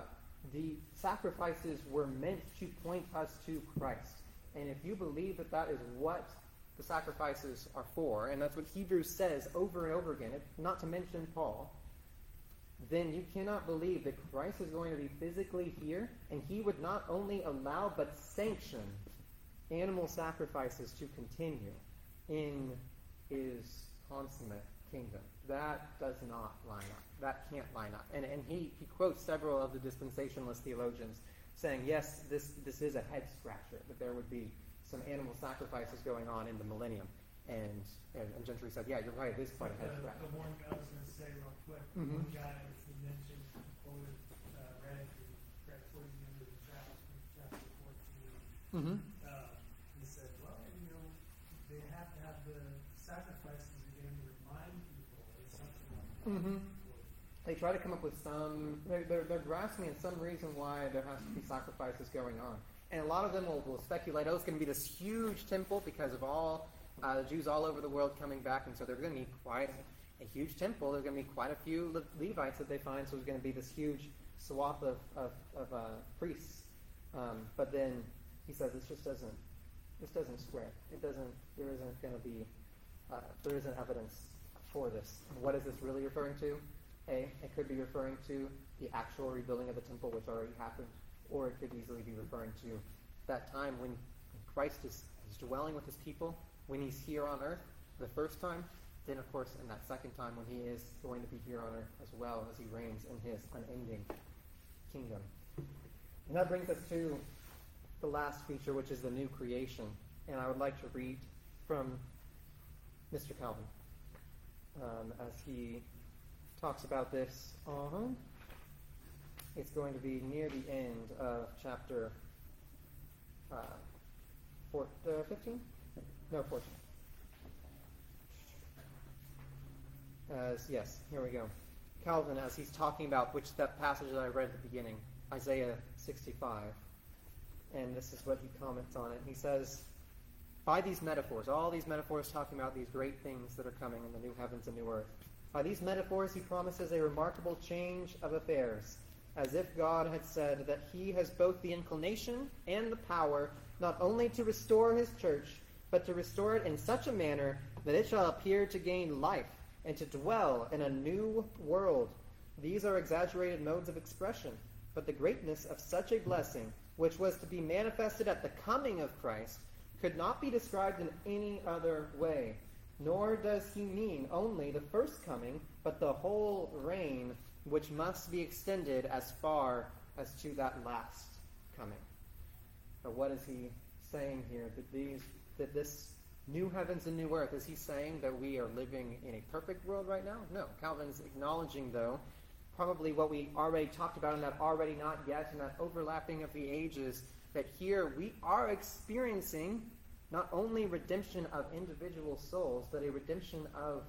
Speaker 1: the sacrifices were meant to point us to Christ. And if you believe that that is what the sacrifices are for, and that's what Hebrews says over and over again, not to mention Paul, then you cannot believe that Christ is going to be physically here, and he would not only allow but sanction animal sacrifices to continue in his consummate kingdom. That does not line up. That can't line up. And, and he, he quotes several of the dispensationalist theologians saying, yes, this, this is a head scratcher, that there would be some animal sacrifices going on in the millennium. And, and, and Gentry said, yeah, you're right, it is quite a head
Speaker 2: The,
Speaker 1: scratcher.
Speaker 2: the one I was going to say real quick,
Speaker 1: Mhm.
Speaker 2: one guy that he mentioned, quoted, uh, read, read towards the end of the chapter, chapter fourteen.
Speaker 1: Mm-hmm.
Speaker 2: Uh, he said, well, you know, they have to have the sacrifices again to remind people or something like that.
Speaker 1: Mhm. They try to come up with some, they're, they're, they're grasping at some reason why there has to be sacrifices going on. And a lot of them will, will speculate, oh, it's going to be this huge temple because of all uh, the Jews all over the world coming back, and so there's going to be quite a huge temple. There's going to be quite a few Le- Levites that they find, so there's going to be this huge swath of, of, of uh, priests. Um, but then he says this just doesn't this doesn't square. It doesn't. There isn't going to be. Uh, there isn't evidence for this. What is this really referring to? A. It could be referring to the actual rebuilding of the temple, which already happened, or it could easily be referring to that time when Christ is, is dwelling with His people, when He's here on earth the first time, then of course in that second time when He is going to be here on earth as well as He reigns in His unending kingdom. And that brings us to the last feature, which is the new creation. And I would like to read from Mr. Calvin um, as he talks about this. It's going to be near the end of chapter uh, four, uh, 15? No, 14. As, yes, here we go. Calvin, as he's talking about which that passage that I read at the beginning, Isaiah 65 and this is what he comments on it. He says, by these metaphors, all these metaphors talking about these great things that are coming in the new heavens and new earth, by these metaphors he promises a remarkable change of affairs, as if God had said that he has both the inclination and the power not only to restore his church, but to restore it in such a manner that it shall appear to gain life and to dwell in a new world. These are exaggerated modes of expression, but the greatness of such a blessing which was to be manifested at the coming of Christ, could not be described in any other way. Nor does he mean only the first coming, but the whole reign, which must be extended as far as to that last coming. But what is he saying here? That these that this new heavens and new earth, is he saying that we are living in a perfect world right now? No. Calvin's acknowledging though probably what we already talked about in that already not yet and that overlapping of the ages, that here we are experiencing not only redemption of individual souls, but a redemption of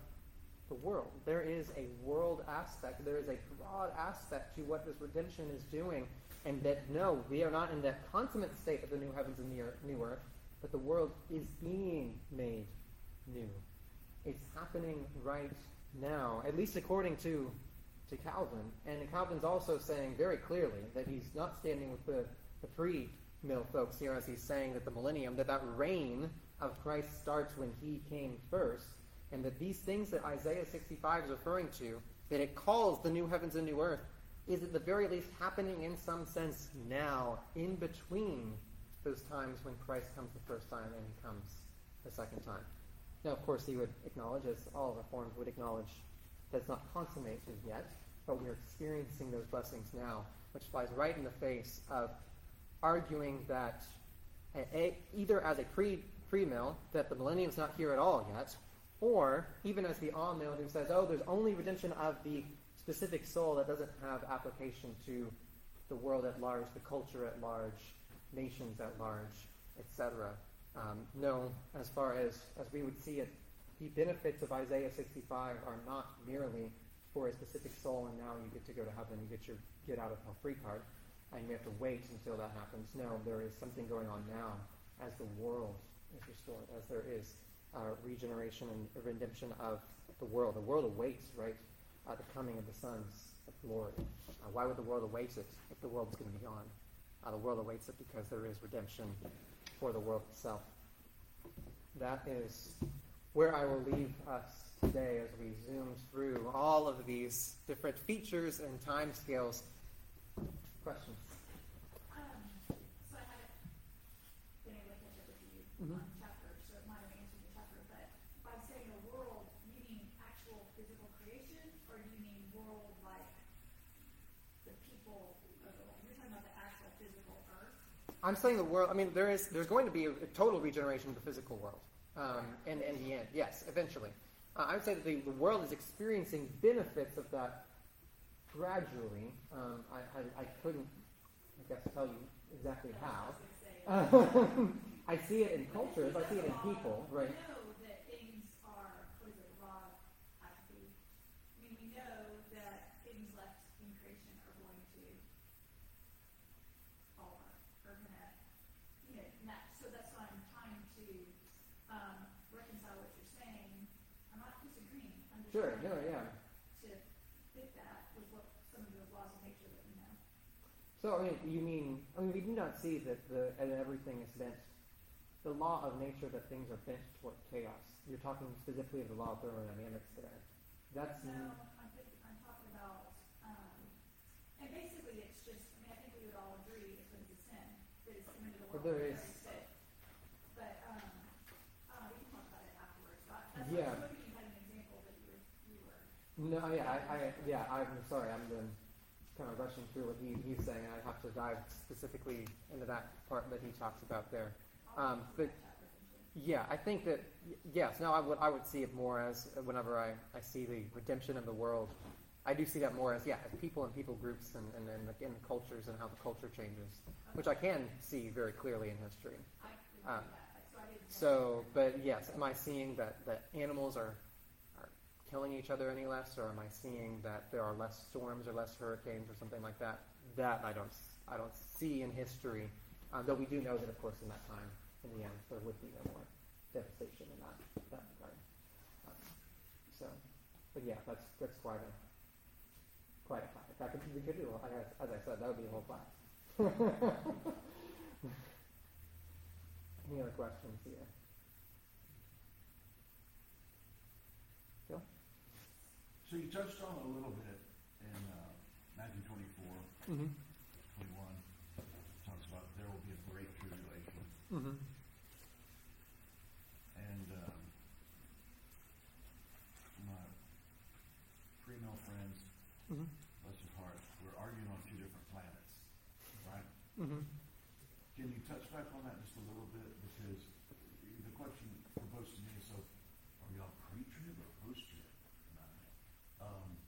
Speaker 1: the world. There is a world aspect, there is a broad aspect to what this redemption is doing, and that no, we are not in that consummate state of the new heavens and the new earth, but the world is being made new. It's happening right now, at least according to to Calvin. And Calvin's also saying very clearly that he's not standing with the, the pre mill folks here as he's saying that the millennium, that that reign of Christ starts when he came first, and that these things that Isaiah 65 is referring to, that it calls the new heavens and new earth, is at the very least happening in some sense now, in between those times when Christ comes the first time and he comes the second time. Now, of course, he would acknowledge, as all reforms would acknowledge, that's not consummated yet, but we're experiencing those blessings now, which flies right in the face of arguing that a, either as a pre mill that the millennium's not here at all yet, or even as the amill who says, oh, there's only redemption of the specific soul that doesn't have application to the world at large, the culture at large, nations at large, etc. Um, no, as far as, as we would see it, the benefits of Isaiah 65 are not merely for a specific soul and now you get to go to heaven, you get your get out of hell free card, and you have to wait until that happens. No, there is something going on now as the world is restored, as there is uh, regeneration and redemption of the world. The world awaits, right, uh, the coming of the sons of glory. Uh, why would the world await it if the world is going to be gone? Uh, the world awaits it because there is redemption for the world itself. That is where I will leave us today as we zoom through all of these different features and time scales. Questions?
Speaker 6: Um, so I haven't been able to catch up with you
Speaker 1: Mhm.
Speaker 6: on chapters, so it might have answered the chapter, but by saying the world, you mean actual physical creation, or do you mean world like the people, of the, you're talking about the actual physical earth?
Speaker 1: I'm saying the world. I mean, there is there's going to be a, a total regeneration of the physical world, um, in, in the end. Yes, eventually. Uh, I would say that the, the world is experiencing benefits of that gradually. Um, I, I, I couldn't, I guess, tell you exactly how. I see it in cultures. I see it in people. Right.
Speaker 6: We know that things are, what is it, raw atrophy. I mean, we know that things left in creation are going to fall apart, are gonna, you know, and that, so that's why I'm trying to, um, reconcile what you're saying. I'm not disagreeing, I'm just
Speaker 1: Sure.
Speaker 6: trying
Speaker 1: No.
Speaker 6: to
Speaker 1: Yeah.
Speaker 6: to fit that with what some of the laws of nature that we know.
Speaker 1: So, I mean, you mean, I mean, we do not see that the, and everything is bent, the law of nature that things are bent toward chaos. You're talking specifically of the law of thermodynamics there. That's,
Speaker 6: So, I'm I'm talking about, um, and basically it's just, I mean, I think we would all agree it's going to be sin, that committed the
Speaker 1: But
Speaker 6: world.
Speaker 1: there is-
Speaker 6: But, um, uh, we can talk about it afterwards, that's
Speaker 1: Yeah.
Speaker 6: I was you had an example that you were, you were.
Speaker 1: no, yeah, I, I, yeah, I'm sorry, I'm been kind of rushing through what he, he's saying. I'd have to dive specifically into that part that he talks about there. Um, but yeah, I think that yes. Now I would I would see it more as whenever I, I see the redemption of the world, I do see that more as yeah, as people and people groups and and, and, the, and the cultures and how the culture changes, which I can see very clearly in history.
Speaker 6: I agree with that, so I didn't.
Speaker 1: So, but yes, am I seeing that that animals are killing each other any less, or am I seeing that there are less storms or less hurricanes or something like that? That I don't I don't see in history. Uh, though we do know that, of course, in that time, in the end, there would be no more devastation in that that regard. Um, so, but yeah, that's that's quite a quite a topic. That could we could do. I guess, as I said, that would be a whole class. Any other questions here?
Speaker 5: So you touched on a little bit in uh, Matthew 24,
Speaker 1: Mm-hmm.
Speaker 5: 21. Talks about there will be a great tribulation.
Speaker 1: Mm-hmm.
Speaker 5: And um, my pre-mill friends,
Speaker 1: Mm-hmm.
Speaker 5: bless your heart, we're arguing on two different planets, right?
Speaker 1: Mm-hmm.
Speaker 5: Can you touch back on that just a little bit? Because the question proposed to me is, so are we on pre-trib or post-trib? Um,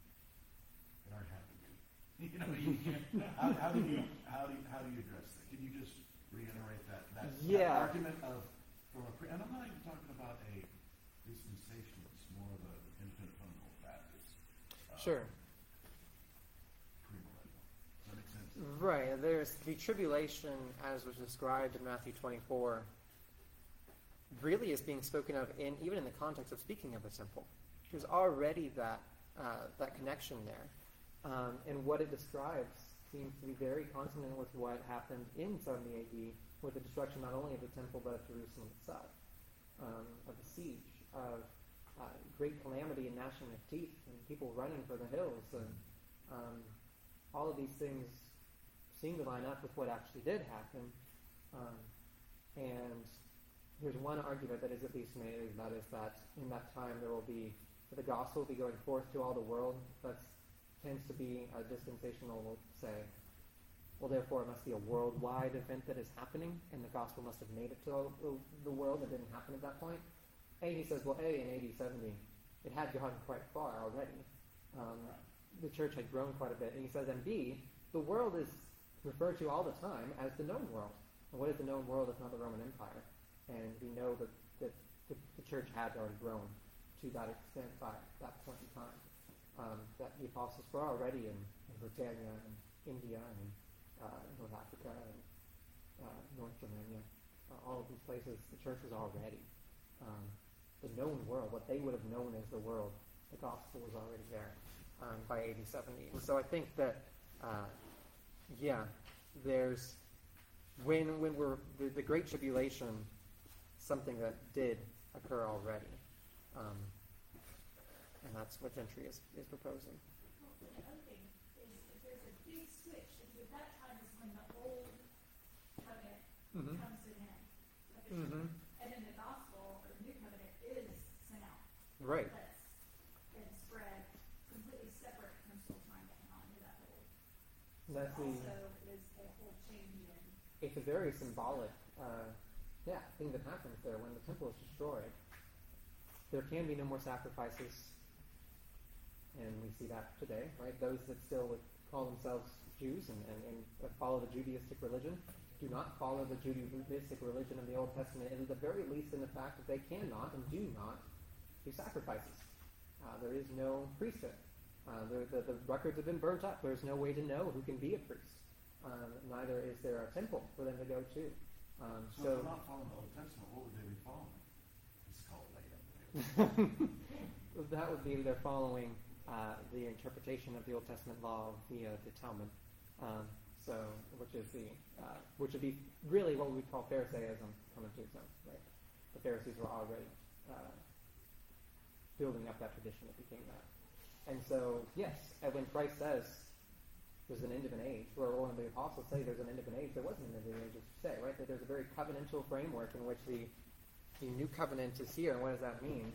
Speaker 5: it already happened. You know, you can't, how, how do you, how do you, how do you address that? Can you just reiterate that, that, that
Speaker 1: Yeah.
Speaker 5: argument of, from a pre, and I'm not even talking about a dispensationalist, more of an independent fundamental Baptist. uh,
Speaker 1: Sure. Right. There's the tribulation, as was described in Matthew 24, really is being spoken of in even in the context of speaking of the temple. There's already that uh, that connection there, um, and what it describes seems to be very consonant with what happened in 70 AD with the destruction not only of the temple but of Jerusalem itself, um, of the siege, of uh, great calamity and gnashing of teeth, and people running for the hills, and um, all of these things seem to line up with what actually did happen. Um, and there's one argument that is at least made, and that is that in that time there will be the gospel will be going forth to all the world. That tends to be a dispensational will say, well, therefore it must be a worldwide event that is happening, and the gospel must have made it to the, world. It didn't happen at that point. A, he says, well, A, in AD 70, it had gone quite far already. Um, the church had grown quite a bit. And he says, and B, the world is referred to all the time as the known world. And what is the known world if not the Roman Empire? And we know that, that the, the church had already grown to that extent by that point in time. Um, that the apostles were already in, in Britannia and India and uh, North Africa and uh, North Germania. Uh, all of these places, the church was already. Um, the known world, what they would have known as the world, the gospel was already there um, by AD 70. And so I think that, uh, yeah, there's when when we're the, the Great Tribulation, something that did occur already, um, and that's what Gentry is, is proposing.
Speaker 6: Well,
Speaker 1: Right.
Speaker 6: That's spread completely separate from still trying to hang on to that whole.
Speaker 1: That's the.
Speaker 6: Also is a whole change in,
Speaker 1: It's a very symbolic, uh, yeah, thing that happens there when the temple is destroyed. There can be no more sacrifices, and we see that today, right? Those that still would call themselves Jews and, and, and follow the Judaistic religion do not follow the Judaistic religion of the Old Testament, and at the very least in the fact that they cannot and do not sacrifices. Uh, there is no priesthood. Uh, the, the, the records have been burnt up. There's no way to know who can be a priest. Um, neither is there a temple for them to go to. Um,
Speaker 5: So, if they're not following the Old Testament, what would they be following? It's called later.
Speaker 1: that would be they're following uh, the interpretation of the Old Testament law via the Talmud. Um, so is the uh, which would be really what we call Pharisaism coming to its own, right? The Pharisees were already uh, building up that tradition that became that. And so, yes, when Christ says there's an end of an age, or when the apostles say there's an end of an age, there wasn't an end of an age, as you say, right? That there's a very covenantal framework in which the, the new covenant is here. And what does that mean?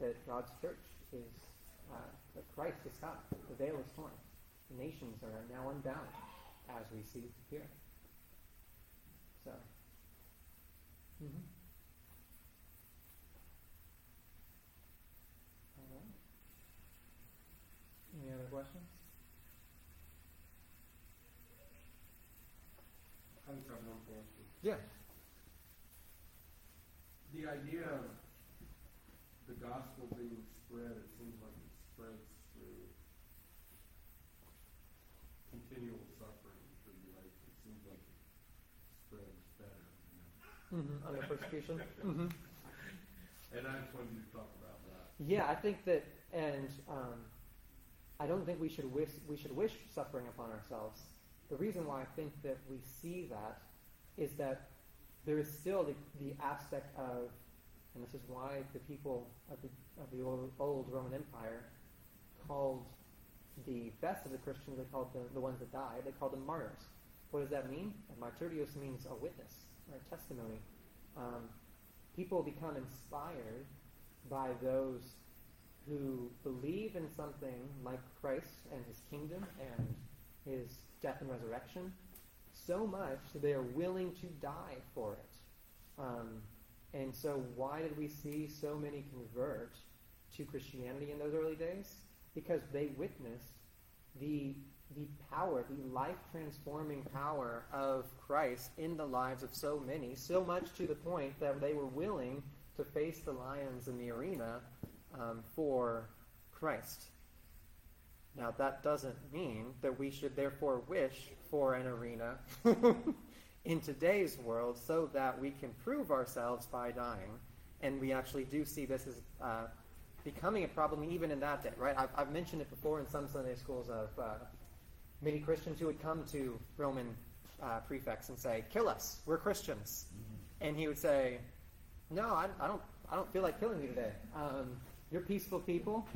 Speaker 1: That God's church is, uh, that Christ is come. The veil is torn. The nations are now unbound, as we see here. So. Mm-hmm. All right. Any other questions?
Speaker 7: I just have one question.
Speaker 1: Yeah.
Speaker 7: The idea of the gospel being spread, it seems like it spreads through continual suffering for you, right? It seems like it spreads better, you know?
Speaker 1: Mm-hmm. Under persecution. mm-hmm.
Speaker 7: And I just wanted you to talk about that.
Speaker 1: Yeah, I think that, and um, I don't think we should wish we should wish suffering upon ourselves. The reason why I think that we see that is that there is still the, the aspect of, and this is why the people of the, of the old, old Roman Empire called the best of the Christians, they called the, the ones that died, they called them martyrs. What does that mean? Martyrios means a witness or a testimony. Um, people become inspired by those who believe in something like Christ and his kingdom and his death and resurrection so much that they are willing to die for it. Um, and so, why did we see so many convert to Christianity in those early days? Because they witnessed the the power, the life transforming power of Christ in the lives of so many, so much to the point that they were willing to face the lions in the arena um, for Christ. Now, that doesn't mean that we should therefore wish for an arena in today's world so that we can prove ourselves by dying. And we actually do see this as uh, becoming a problem even in that day, right? I've, I've mentioned it before in some Sunday schools of uh, many Christians who would come to Roman uh, prefects and say, "Kill us, we're Christians,"
Speaker 5: Mm-hmm.
Speaker 1: and he would say, "No, I, I don't. I don't feel like killing you today. Um, you're peaceful people.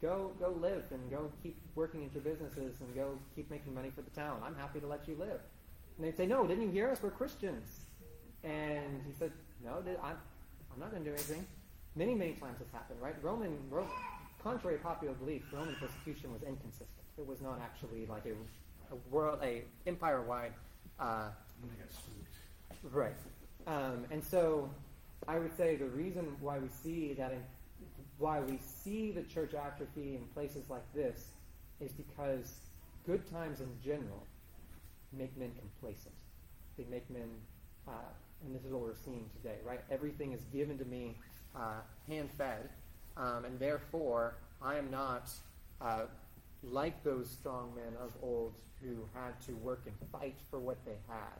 Speaker 1: Go, go live and go keep working at your businesses and go keep making money for the town. I'm happy to let you live." And they'd say, "No, didn't you hear us? We're Christians." And he said, "No, I'm, I'm not going to do anything." Many, many times this happened, right? Roman, Ro- contrary to popular belief, Roman persecution was inconsistent. It was not actually like a, a world, a empire-wide, uh, right. Um, and so, I would say the reason why we see that, in, why we see the church atrophy in places like this, is because good times in general make men complacent. They make men, uh, and this is what we're seeing today, right? Everything is given to me, uh, hand-fed, um, and therefore I am not uh, like those strong men of old who had to work and fight for what they had,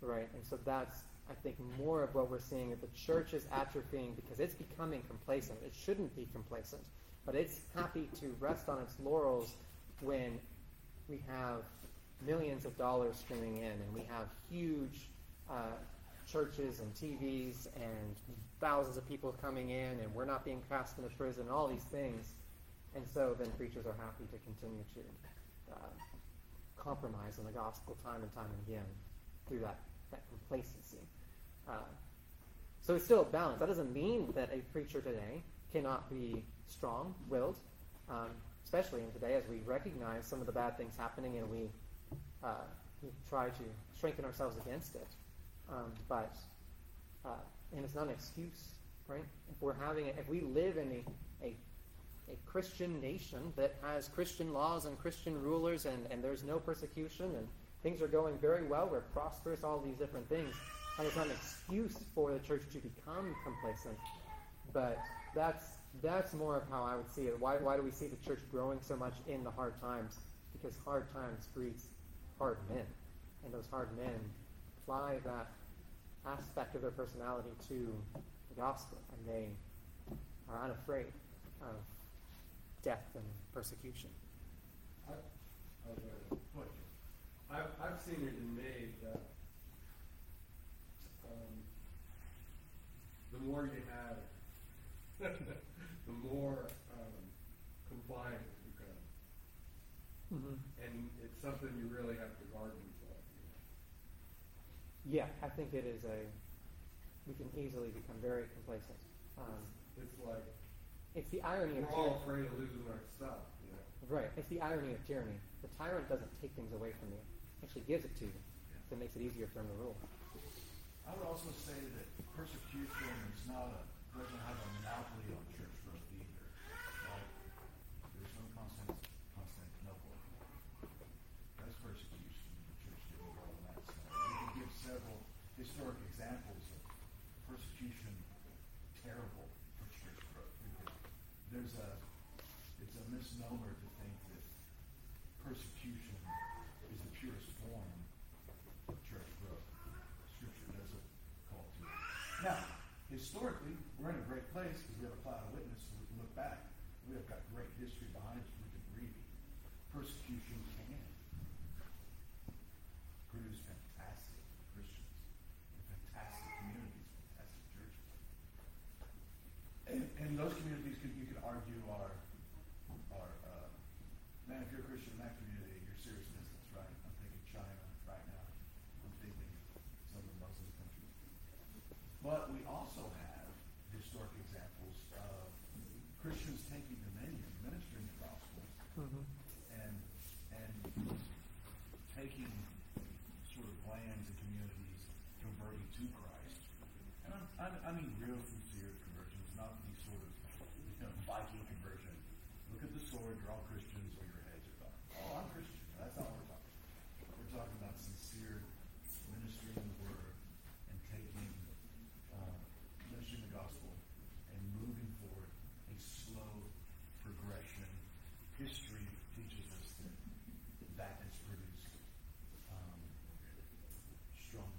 Speaker 1: right? And so that's, I think, more of what we're seeing that the church is atrophying because it's becoming complacent. It shouldn't be complacent, but it's happy to rest on its laurels when we have millions of dollars streaming in and we have huge uh, churches and TVs and thousands of people coming in and we're not being cast into prison, and all these things. And so then preachers are happy to continue to uh, compromise on the gospel time and time and again through that, that complacency. Uh, so it's still a balance. That doesn't mean that a preacher today cannot be strong willed, um, especially in today as we recognize some of the bad things happening and we, uh, we try to strengthen ourselves against it. Um, but uh, and it's not an excuse, right? If we're having, a, if we live in a, a a Christian nation that has Christian laws and Christian rulers, and, and there's no persecution, and things are going very well, we're prosperous, all these different things. And it's not an excuse for the church to become complacent, but that's that's more of how I would see it. Why, why do we see the church growing so much in the hard times? Because hard times breeds hard men, and those hard men apply that aspect of their personality to the gospel, and they are unafraid of death and persecution.
Speaker 3: I?
Speaker 7: I've, I've seen it in me that um, the more you have, the more um, compliant you become.
Speaker 1: Mm-hmm.
Speaker 7: And it's something you really have to guard yourself.
Speaker 1: Yeah, I think it is a. We can easily become very complacent. Um,
Speaker 7: It's like
Speaker 1: it's the irony of
Speaker 7: we're all
Speaker 1: tyranny.
Speaker 7: afraid of losing our stuff. You know?
Speaker 1: Right. It's the irony of tyranny. The tyrant doesn't take things away from you; actually gives it to you. So it makes it easier for him to rule.
Speaker 5: I would also say that persecution is not a, doesn't have a monopoly on church growth either. Right? There's no constant, Constantinople. That's persecution. The church didn't grow in that sense. We can give several historic examples of persecution terrible for church growth. Because there's a, it's a misnomer to think that persecution is the purest form of church growth. Scripture doesn't call to it. Now, historically, we're in a great place because we have a cloud of witness, so we can look back. We have got great history behind us. We can read persecution can produce fantastic Christians, and fantastic communities, fantastic churches. And those communities, could, you could argue, are, are uh, man, if you're a Christian in that community, you're serious business, right? I'm thinking China right now. I'm thinking some of the Muslim countries. But we also have historic examples of Christians taking dominion, ministering the gospel,
Speaker 1: Mm-hmm.
Speaker 5: and and taking sort of lands and communities, converting to Christ. And I'm, I, I mean real sincere conversions, not these sort of you know, Viking conversion. Look at the sword, you're all Christians, or your heads are off. Oh, I'm Christian. That's not what we're talking about. We're talking about sincere ministry in the word and taking uh, ministering the gospel and moving forward a slow progression. History teaches us that that has produced um, strong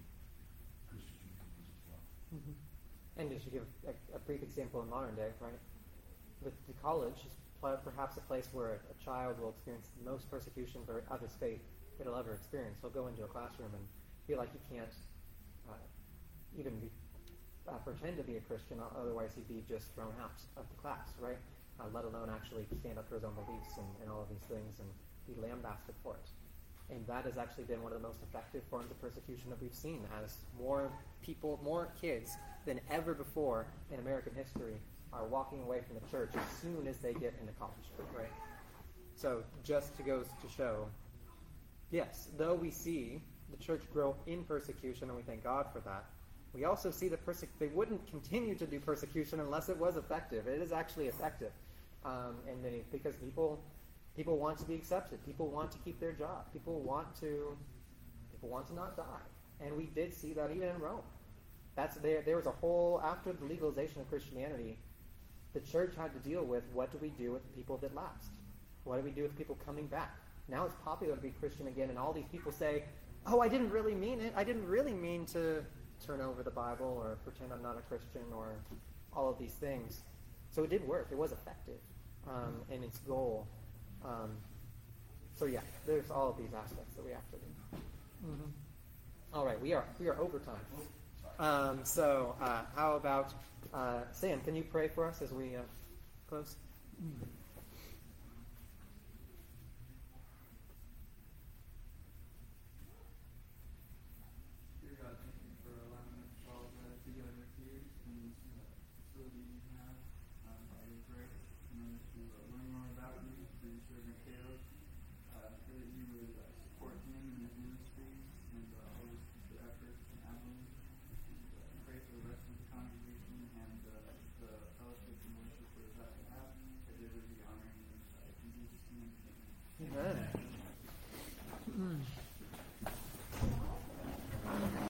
Speaker 5: Christian communities as well.
Speaker 1: Mm-hmm. And just to give a, a brief example in modern day, right? With the college is perhaps a place where a, child will experience the most persecution for of his faith he'll ever experience. He'll go into a classroom and feel like he can't uh, even be, uh, pretend to be a Christian, otherwise he'd be just thrown out of the class, right? Uh, let alone actually stand up for his own beliefs and, and all of these things and be lambasted for it. And that has actually been one of the most effective forms of persecution that we've seen as more people, more kids than ever before in American history are walking away from the church as soon as they get into college, right? So just to goes to show, yes, though we see the church grow in persecution, and we thank God for that, we also see that perse- they wouldn't continue to do persecution unless it was effective. It is actually effective, um, and then because people people want to be accepted, people want to keep their job, people want to people want to not die, and we did see that even in Rome. That's there. There was a whole after the legalization of Christianity, the church had to deal with what do we do with the people that last? What do we do with people coming back? Now it's popular to be Christian again, and all these people say, "Oh, I didn't really mean it. I didn't really mean to turn over the Bible or pretend I'm not a Christian or all of these things." So it did work. It was effective um, in its goal. Um, so yeah, there's all of these aspects that we have to do. Mm-hmm. All right, we are we are over time. Um, so uh, how about uh, Sam? Can you pray for us as we uh, close?